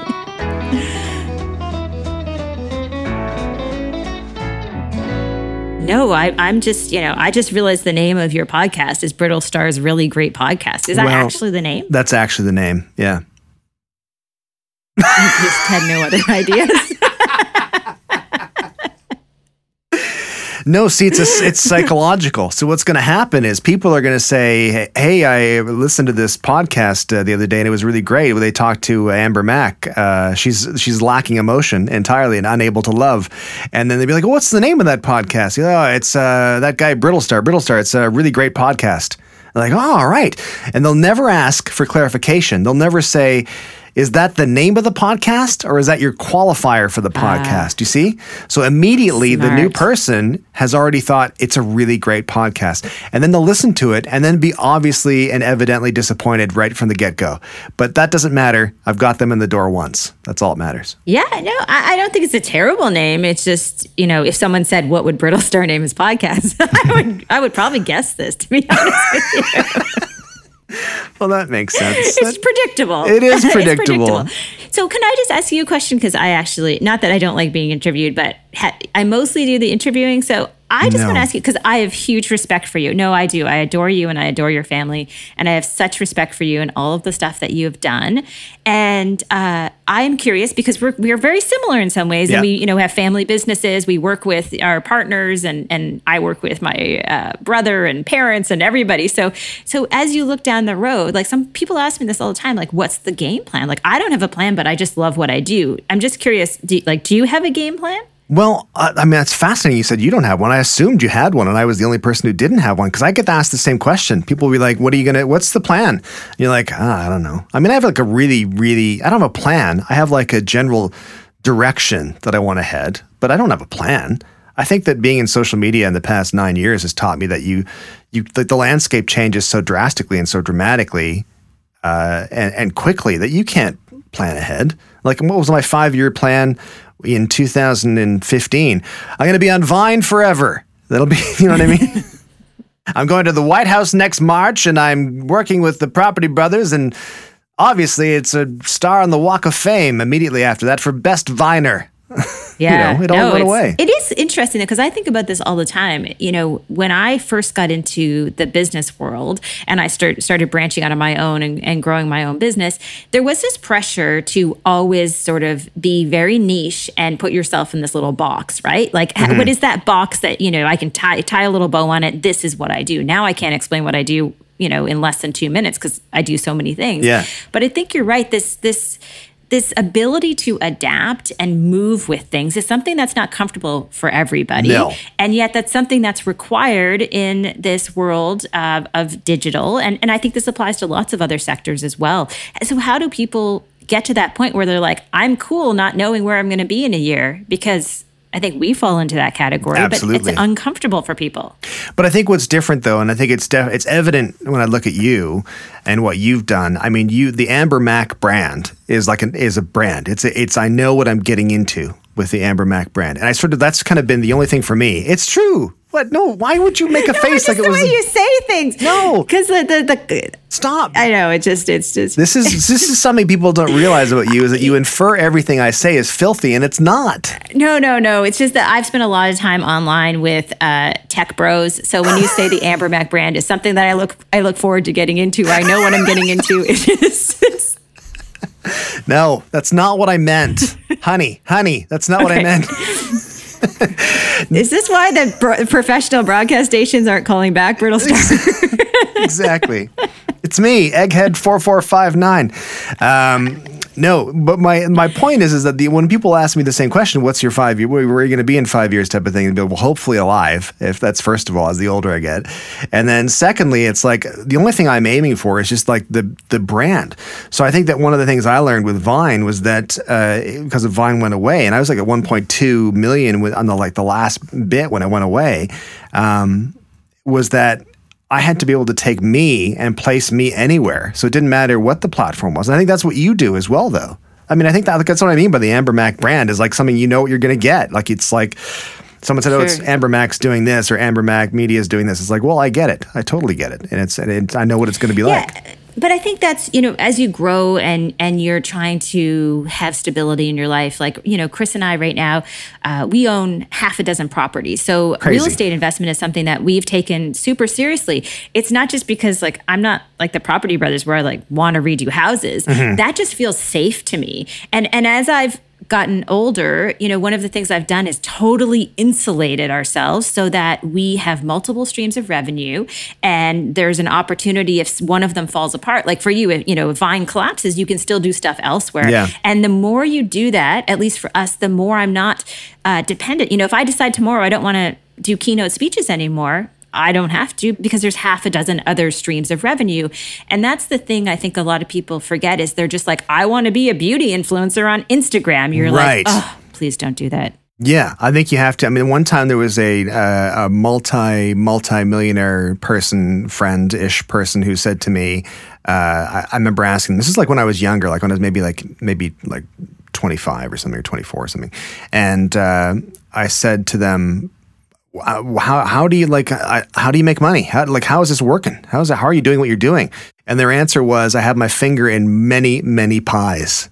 No, I, I'm just, you know, I just realized the name of your podcast is Brittlestar's Really Great Podcast. Is that Well- actually the name? That's actually the name. Yeah. I just had no other ideas. No, see, it's a, it's psychological. So what's going to happen is people are going to say, "Hey, I listened to this podcast uh, the other day, and it was really great." Where they talked to Amber Mac. Uh, she's she's lacking emotion entirely and unable to love. And then they'd be like, well, "What's the name of that podcast?" Oh, it's uh, that guy Brittlestar. Brittlestar. It's a really great podcast. Like, "Oh, all right," and they'll never ask for clarification. They'll never say. Is that the name of the podcast or is that your qualifier for the ah. podcast? You see? So immediately the new person has already thought it's a really great podcast. And then they'll listen to it and then be obviously and evidently disappointed right from the get go. But that doesn't matter. I've got them in the door once. That's all that matters. yeah, no, I, I don't think it's a terrible name. It's just, you know, if someone said, what would Brittlestar name his podcast? <laughs> I would, I would probably guess this, to be honest with you. <laughs> <laughs> Well, that makes sense. it's predictable. It is <laughs> It's predictable. So, can I just ask you a question? Because I actually, not that I don't like being interviewed, but ha- I mostly do the interviewing. So, I just No. want to ask you because I have huge respect for you. No, I do. I adore you and I adore your family. And I have such respect for you and all of the stuff that you have done. And uh, I'm curious because we're, we're very similar in some ways. Yeah. And we, you know, have family businesses. We work with our partners and, and I work with my uh, brother and parents and everybody. So, so as you look down the road, like some people ask me this all the time, like, what's the game plan? Like, I don't have a plan, but I just love what I do. I'm just curious. Do, like, do you have a game plan? Well, I mean, that's fascinating. You said you don't have one. I assumed you had one, and I was the only person who didn't have one because I get asked the same question. People will be like, "What are you gonna? What's the plan?" And you're like, ah, "I don't know." I mean, I have like a really, really. I don't have a plan. I have like a general direction that I want to head, but I don't have a plan. I think that being in social media in the past nine years has taught me that you, you, the, the landscape changes so drastically and so dramatically uh, and, and quickly that you can't plan ahead. Like, what was my five year plan in 2015? I'm going to be on Vine forever. That'll be, <laughs> you know what I mean? <laughs> I'm going to the White House next March and I'm working with the Property Brothers. And obviously, it's a star on the Walk of Fame immediately after that for Best Viner. <laughs> Yeah, know, it all went away. It is interesting because I think about this all the time. You know, when I first got into the business world and I start, started branching out on my own and, and growing my own business, there was this pressure to always sort of be very niche and put yourself in this little box, right? Like, Mm-hmm. what is that box that you know I can tie tie a little bow on it? This is what I do. Now I can't explain what I do. You know, in less than two minutes because I do so many things. Yeah. But I think you're right. This this this ability to adapt and move with things is something that's not comfortable for everybody. No. And yet that's something that's required in this world of, of digital. And, and I think this applies to lots of other sectors as well. So how do people get to that point where they're like, I'm cool not knowing where I'm going to be in a year? Because I think we fall into that category, Absolutely. but it's uncomfortable for people. But I think what's different though, and I think it's def- it's evident when I look at you and what you've done. I mean, you the Amber Mac brand is like an is a brand. It's a, it's I know what I'm getting into with the Amber Mac brand, and I sort of that's kind of been the only thing for me. It's true. What? No. Why would you make a <laughs> No, face like it the was? way you say things. No. because the, the the Stop. I know it just it's just this is this is something people don't realize about you is that you <laughs> infer everything I say is filthy, and it's not. No, no, no. It's just that I've spent a lot of time online with uh, tech bros. So when you say the <laughs> Amber Mac brand is something that I look I look forward to getting into. I know what I'm getting into. It is. it's- No, that's not what I meant, honey. Honey, that's not what I meant. Is this why the bro- professional broadcast stations aren't calling back Brittlestar? exactly. It's me, Egghead4459. Um, No, but my my point is is that the when people ask me the same question, what's your five year? Where, are you going to be in five years? Type of thing. And be well, hopefully alive. If that's first of all, as the older I get, and then secondly, it's like the only thing I'm aiming for is just like the the brand. So I think that one of the things I learned with Vine was that uh, because Vine went away, and I was like at 1.2 million on the like the last bit when it went away, um, was that I had to be able to take me and place me anywhere. So it didn't matter what the platform was. And I think that's what you do as well, though. I mean, I think that, that's what I mean by the Amber Mac brand is like something you know what you're going to get. Like it's like someone said, "Oh, it's Amber Mac's doing this," or "Amber Mac Media is doing this." It's like, well, I get it. I totally get it, and it's and it, I know what it's going to be Yeah. like. But I think that's, you know, as you grow and and you're trying to have stability in your life, like, you know, Chris and I right now, uh, we own half a dozen properties. So real estate investment is something that we've taken super seriously. It's not just because like I'm not like the property brothers where I like want to redo houses. Mm-hmm. That just feels safe to me. And and as I've gotten older, you know, one of the things I've done is totally insulated ourselves so that we have multiple streams of revenue and there's an opportunity if one of them falls apart. Like for you, if, you know, if Vine collapses, you can still do stuff elsewhere. Yeah. And the more you do that, at least for us, the more I'm not uh, dependent. You know, if I decide tomorrow I don't want to do keynote speeches anymore, I don't have to because there's half a dozen other streams of revenue. And that's the thing I think a lot of people forget is they're just like, I want to be a beauty influencer on Instagram. You're Right. like, oh, please don't do that. Yeah, I think you have to. I mean, one time there was a uh, a multi multi millionaire person, friend ish person, who said to me, uh, I, I remember asking. This is like when I was younger, like when I was maybe like maybe like twenty five or something, or twenty four or something, and uh, I said to them. "Uh, How how do you like how do you make money? How like how is this working? How is it? How are you doing what you're doing? And their answer was, I have my finger in many many pies.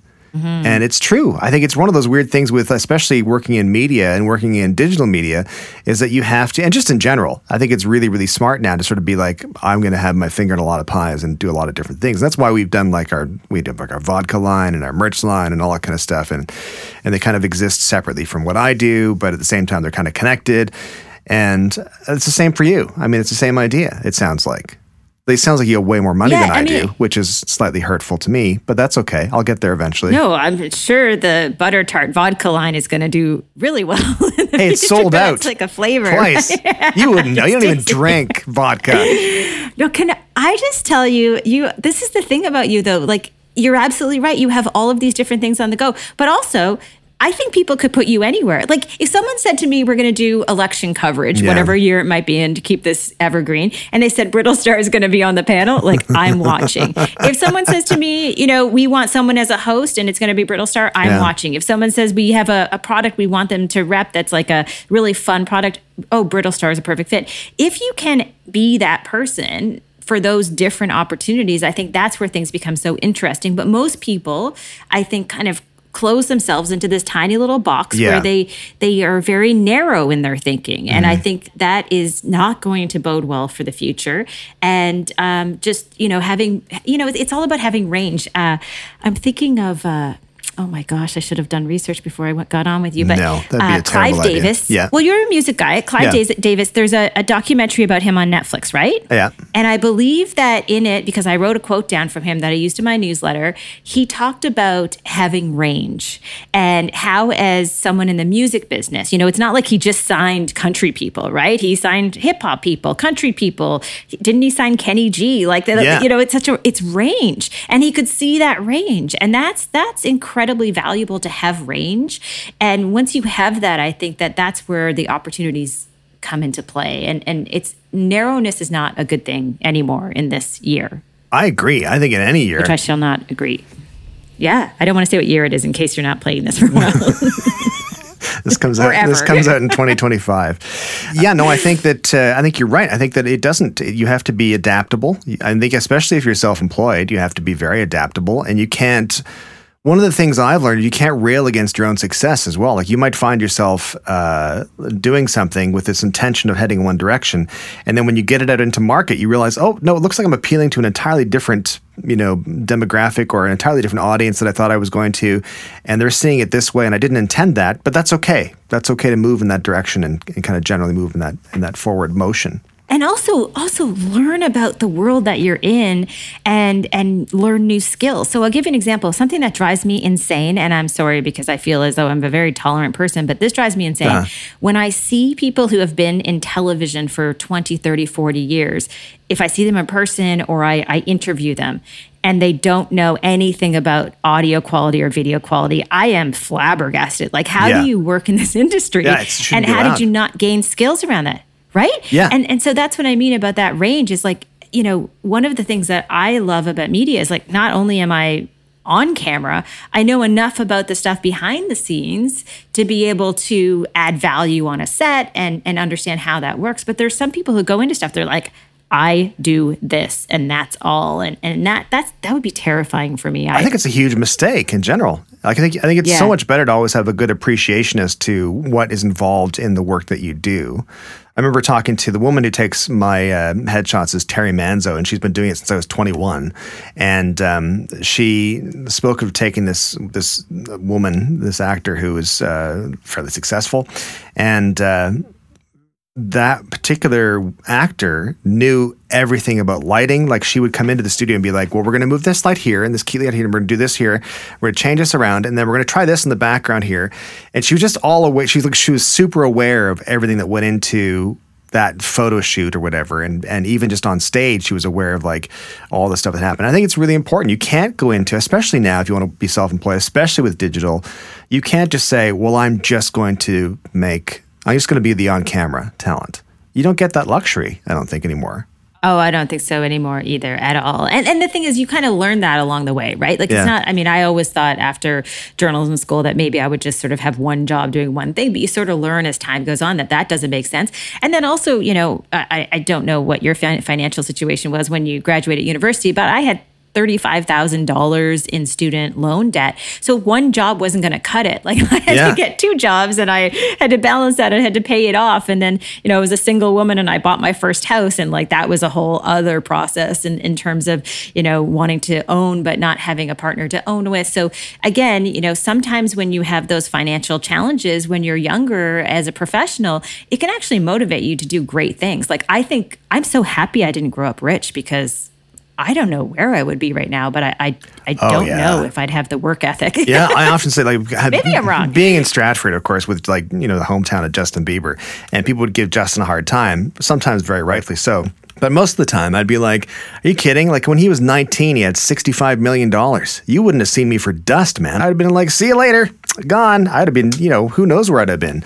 And it's true. I think it's one of those weird things with, especially working in media and working in digital media, is that you have to, and just in general, I think it's really, really smart now to sort of be like, I'm going to have my finger in a lot of pies and do a lot of different things. That's why we've done like our, we have like our vodka line and our merch line and all that kind of stuff. And, and they kind of exist separately from what I do, but at the same time, they're kind of connected. And it's the same for you. I mean, it's the same idea, it sounds like. It sounds like you have way more money Yeah, than I, I mean- do, which is slightly hurtful to me, but that's okay. I'll get there eventually. No, I'm sure the butter tart vodka line is going to do really well. <laughs> Hey, it's future. sold That's out like a flavor. twice. <laughs> You wouldn't know. You don't even <laughs> drink vodka. No, can I just tell you, you this is the thing about you though. Like you're absolutely right. You have all of these different things on the go. But also, I think people could put you anywhere. Like if someone said to me, we're going to do election coverage, Yeah. whatever year it might be in to keep this evergreen, and they said Brittlestar is going to be on the panel, like <laughs> I'm watching. if someone says to me, you know, we want someone as a host and it's going to be Brittlestar, I'm Yeah. watching. If someone says we have a, a product we want them to rep that's like a really fun product, oh, Brittlestar is a perfect fit. If you can be that person, for those different opportunities, I think that's where things become so interesting. But most people, I think, kind of close themselves into this tiny little box Yeah. where they they are very narrow in their thinking. And i think that is not going to bode well for the future. And um, just you know having you know it's all about having range. Uh, i'm thinking of uh, Oh my gosh! I should have done research before I went, got on with you. But No, that'd be a uh, terrible Clive idea. Davis. Yeah. Well, you're a music guy. Clive Yeah. Davis. There's a, a documentary about him on Netflix, right? Yeah. And I believe that in it, because I wrote a quote down from him that I used in my newsletter, he talked about having range and how, as someone in the music business, you know, it's not like he just signed country people, right? He signed hip hop people, country people. Didn't he sign Kenny G? Like, Yeah. you know, it's such a, it's range. And he could see that range. And that's, that's incredibly valuable to have range. And once you have that, I think that that's where the opportunities come into play and and it's narrowness is not a good thing anymore in this year I agree. I think in any year. which i shall not agree yeah i don't want to say what year it is in case you're not playing this for a while <laughs> <laughs> This comes out. This comes out in <laughs> 2025. yeah, no, I think that uh, I think you're right. I think that it doesn't. You have to be adaptable. I think, especially if you're self-employed, you have to be very adaptable, and you can't. One of the things I've learned, you can't rail against your own success as well. Like you might find yourself uh, doing something with this intention of heading in one direction, and then when you get it out into market, you realize, oh no, it looks like I'm appealing to an entirely different, you know, demographic or an entirely different audience that I thought I was going to, and they're seeing it this way, and I didn't intend that, but that's okay. That's okay to move in that direction and, and kind of generally move in that in that forward motion. And also also learn about the world that you're in and and learn new skills so i'll give you an example something that drives me insane and i'm sorry because i feel as though i'm a very tolerant person but this drives me insane uh-huh. when i see people who have been in television for 20 30 40 years if i see them in person or i, I interview them and they don't know anything about audio quality or video quality, I am flabbergasted. Like, how yeah. do you work in this <laughs> industry? Yeah, and how around. did you not gain skills around that? Right? Yeah. And and so that's what I mean about that range is like, you know, one of the things that I love about media is like not only am I on camera, I know enough about the stuff behind the scenes to be able to add value on a set and and understand how that works. But there's some people who go into stuff, they're like, I do this and that's all. And and that that's that would be terrifying for me. I, I think it's a huge mistake in general. Like I think I think it's yeah. so much better to always have a good appreciation as to what is involved in the work that you do. I remember talking to the woman who takes my uh, headshots is Terry Manzo, and she's been doing it since I was 21. And um, she spoke of taking this this woman, this actor who was uh, fairly successful, and uh, that particular actor knew everything about lighting. Like she would come into the studio and be like, "Well, we're going to move this light here and this key light here, and we're going to do this here. We're going to change this around, and then we're going to try this in the background here." And she was just all aware. She's like, she was super aware of everything that went into that photo shoot or whatever and and even just on stage she was aware of like all the stuff that happened i think it's really important you can't go into especially now if you want to be self-employed especially with digital you can't just say well i'm just going to make I'm just going to be the on camera talent. You don't get that luxury, I don't think, anymore. Oh, I don't think so anymore either at all. And and the thing is you kind of learn that along the way, right? Like yeah. it's not I mean, I always thought after journalism school that maybe I would just sort of have one job doing one thing, but you sort of learn as time goes on that that doesn't make sense. And then also, you know, I, I don't know what your financial situation was when you graduated university, but I had $35,000 in student loan debt. So one job wasn't going to cut it. <laughs> Like I had yeah. to get two jobs and I had to balance that and had to pay it off. And then, you know, I was a single woman and I bought my first house. And like that was a whole other process in, in terms of, you know, wanting to own, but not having a partner to own with. So again, you know, sometimes when you have those financial challenges when you're younger as a professional, it can actually motivate you to do great things. Like I think I'm so happy I didn't grow up rich because I don't know where I would be right now, but I I, I oh, don't yeah. know if I'd have the work ethic. yeah, I <laughs> often say like maybe I'm wrong. Being in Stratford, of course, with like you know the hometown of Justin Bieber, and people would give Justin a hard time, sometimes very rightfully so. But most of the time, I'd be like, "Are you kidding? Like when he was 19, he had 65 million dollars. You wouldn't have seen me for dust, man. I'd have been like, see you later, gone. I'd have been, you know, who knows where I'd have been."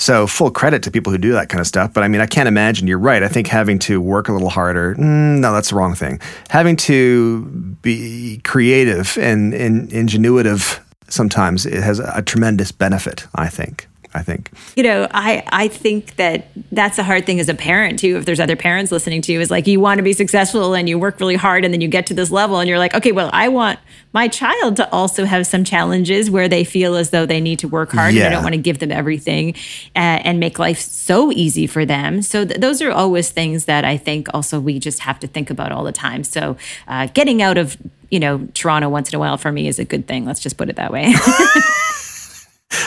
So full credit to people who do that kind of stuff. But I mean, I can't imagine. You're right. I think having to work a little harder. Mm, no, that's the wrong thing. Having to be creative and, and ingenuitive sometimes it has a tremendous benefit. I think. I think. You know, I I think that that's a hard thing as a parent too. If there's other parents listening to you, is like you want to be successful and you work really hard, and then you get to this level, and you're like, okay, well, I want my child to also have some challenges where they feel as though they need to work hard, yeah. and I don't want to give them everything uh, and make life so easy for them. So th- those are always things that I think also we just have to think about all the time. So uh, getting out of you know Toronto once in a while for me is a good thing. Let's just put it that way. <laughs>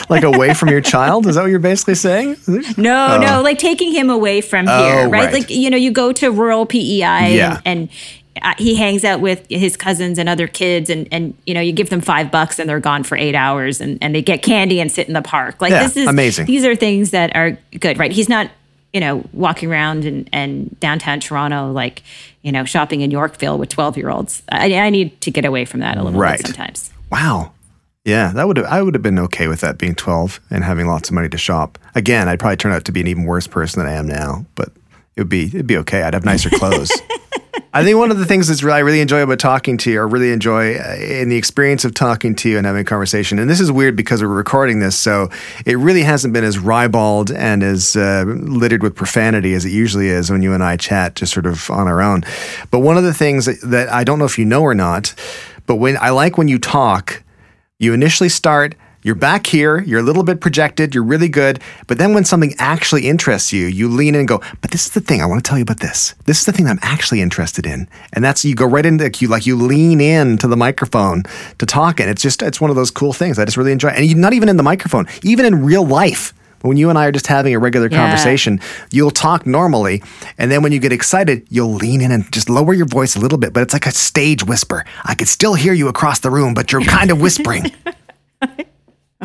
like away from your child? Is that what you're basically saying? No, oh. no, like taking him away from oh, here, right? right? Like you know, you go to rural PEI yeah. and, and uh, he hangs out with his cousins and other kids and and you know you give them five bucks and they're gone for eight hours and, and they get candy and sit in the park like yeah, this is amazing these are things that are good right he's not you know walking around and, and downtown toronto like you know shopping in yorkville with 12 year olds I, I need to get away from that a little right. bit sometimes wow yeah, that would I would have been okay with that being 12 and having lots of money to shop. Again, I'd probably turn out to be an even worse person than I am now, but it would be it'd be okay. I'd have nicer <laughs> clothes. I think one of the things that's really, I really enjoy about talking to you, or really enjoy uh, in the experience of talking to you and having a conversation, and this is weird because we're recording this, so it really hasn't been as ribald and as uh, littered with profanity as it usually is when you and I chat just sort of on our own. But one of the things that, that I don't know if you know or not, but when I like when you talk you initially start, you're back here, you're a little bit projected, you're really good, but then when something actually interests you, you lean in and go, but this is the thing, I want to tell you about this. This is the thing I'm actually interested in. And that's you go right into the you like you lean in to the microphone to talk and it's just it's one of those cool things. I just really enjoy. And you're not even in the microphone, even in real life. When you and I are just having a regular Yeah. conversation, you'll talk normally. And then when you get excited, you'll lean in and just lower your voice a little bit. But it's like a stage whisper. I could still hear you across the room, but you're kind of whispering. <laughs>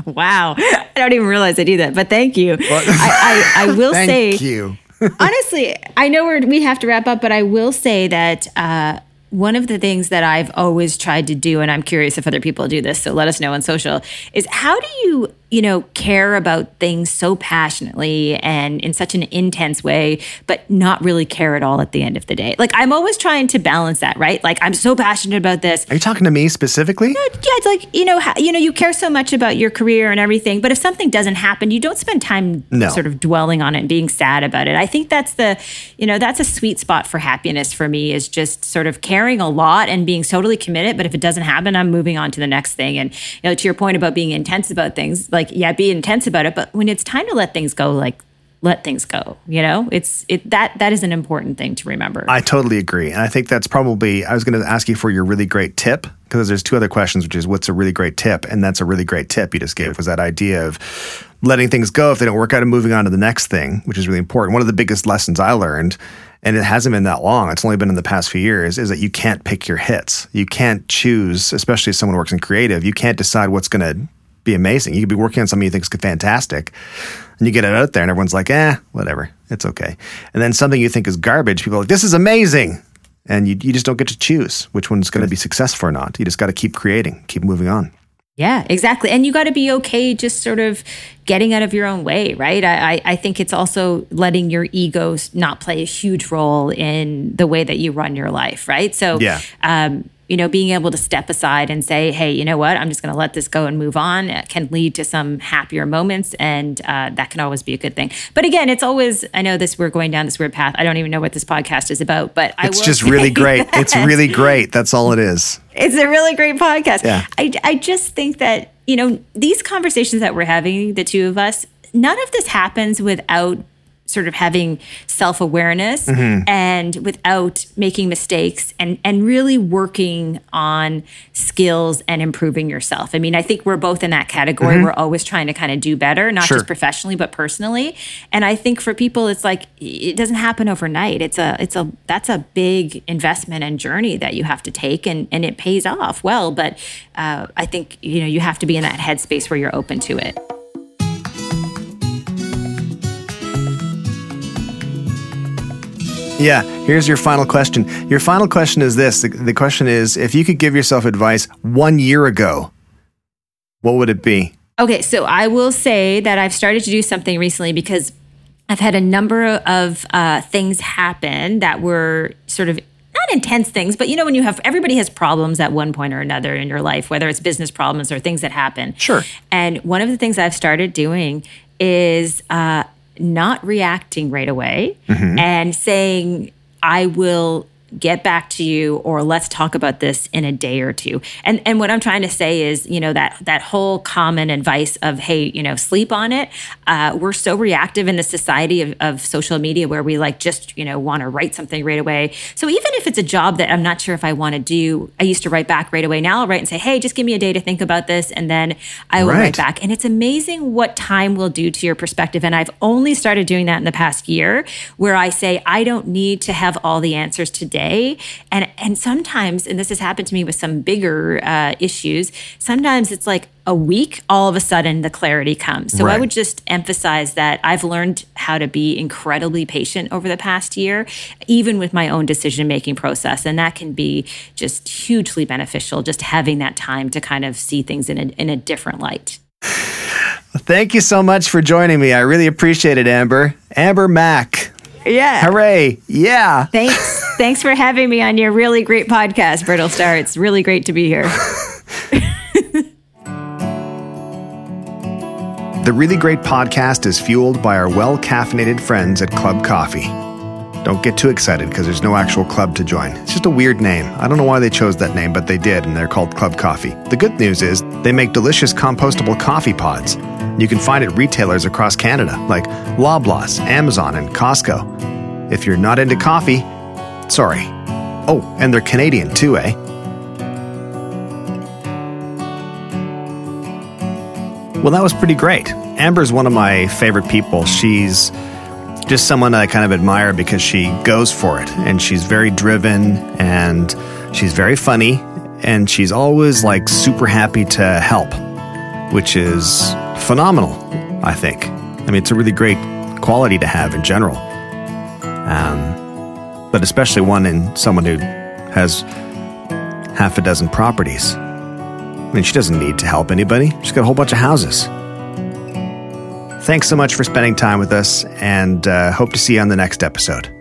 Wow. I don't even realize I do that, but thank you. I, I, I <laughs> will say, Thank you. <laughs> honestly, I know we're, we have to wrap up, but I will say that uh, one of the things that I've always tried to do, and I'm curious if other people do this, so let us know on social, is how do you, you know, care about things so passionately and in such an intense way, but not really care at all at the end of the day? Like, I'm always trying to balance that, right? Like, I'm so passionate about this. Are you talking to me specifically? Yeah, it's like you know, how, you know, you care so much about your career and everything, but if something doesn't happen, you don't spend time No. sort of dwelling on it and being sad about it. I think that's the, you know, that's a sweet spot for happiness for me is just sort of caring a lot and being totally committed. But if it doesn't happen, I'm moving on to the next thing. And you know, to your point about being intense about things, like yeah, be intense about it, but when it's time to let things go, like let things go. You know, it's it that that is an important thing to remember. I totally agree. And I think that's probably, I was going to ask you for your really great tip because there's two other questions, which is what's a really great tip? And that's a really great tip you just gave was that idea of letting things go if they don't work out and moving on to the next thing, which is really important. One of the biggest lessons I learned, and it hasn't been that long, it's only been in the past few years, is that you can't pick your hits. You can't choose, especially if someone works in creative, you can't decide what's going to be amazing. You could be working on something you think is fantastic, and you get it out there, and everyone's like, eh, whatever, it's okay. And then something you think is garbage, people are like, this is amazing. And you, you just don't get to choose which one's going to be successful or not. You just got to keep creating, keep moving on. Yeah, exactly. And you got to be okay just sort of getting out of your own way, right? I, I- I think it's also letting your ego not play a huge role in the way that you run your life, right? So, Yeah. um, you know, being able to step aside and say, hey, you know what, I'm just going to let this go and move on it can lead to some happier moments. And uh, that can always be a good thing. But again, it's always, I know this, we're going down this weird path. I don't even know what this podcast is about, but I It's just really <laughs> great. It's really great. That's all it is. it's a really great podcast. Yeah. I, I just think that, you know, these conversations that we're having, the two of us, none of this happens without sort of having self-awareness Mm-hmm. and without making mistakes and and really working on skills and improving yourself. I mean, I think we're both in that category. We're always trying to kind of do better, not Mm-hmm. Sure. just professionally but personally. And I think for people it's like it doesn't happen overnight. It's a it's a that's a big investment and journey that you have to take and and it pays off well, but uh, I think you know you have to be in that headspace where you're open to it. Yeah. Here's your final question. Your final question is this the, the question is if you could give yourself advice one year ago, what would it be? Okay, so I will say that I've started to do something recently because I've had a number of uh, things happen that were sort of not intense things, but you know, when you have everybody has problems at one point or another in your life, whether it's business problems or things that happen. Sure. And one of the things I've started doing is uh, not reacting right away mm-hmm. and saying, I will get back to you or let's talk about this in a day or two. And and what I'm trying to say is, you know, that that whole common advice of, hey, you know, sleep on it. Uh, we're so reactive in the society of, of social media where we like just, you know, want to write something right away. So even if it's a job that I'm not sure if I want to do, I used to write back right away. Now I'll write and say, hey, just give me a day to think about this. And then I will Right. write back. And it's amazing what time will do to your perspective. And I've only started doing that in the past year where I say, I don't need to have all the answers today. And and sometimes, and this has happened to me with some bigger uh, issues, sometimes it's like a week, all of a sudden the clarity comes. So I would just emphasize that I've learned how to be incredibly patient over the past year, even with my own decision making process. And that can be just hugely beneficial, just having that time to kind of see things in a, in a different light. Thank you so much for joining me. I really appreciate it, Amber. Amber Mac. Yeah. Hooray. Yeah. Thanks. Thanks for having me on your really great podcast, Brittlestar. It's really great to be here. <laughs> The Really Great Podcast is fueled by our well caffeinated friends at Club Coffee. Don't get too excited because there's no actual club to join. It's just a weird name. I don't know why they chose that name, but they did, and they're called Club Coffee. The good news is they make delicious compostable coffee pods. You can find at retailers across Canada like Loblaws, Amazon, and Costco. If you're not into coffee, sorry. Oh, and they're Canadian too, eh? Well, that was pretty great. Amber's one of my favorite people. She's just someone I kind of admire because she goes for it and she's very driven and she's very funny and she's always like super happy to help, which is phenomenal, I think. I mean, it's a really great quality to have in general. Um, but especially one in someone who has half a dozen properties. I mean, she doesn't need to help anybody. She's got a whole bunch of houses. Thanks so much for spending time with us, and uh, hope to see you on the next episode.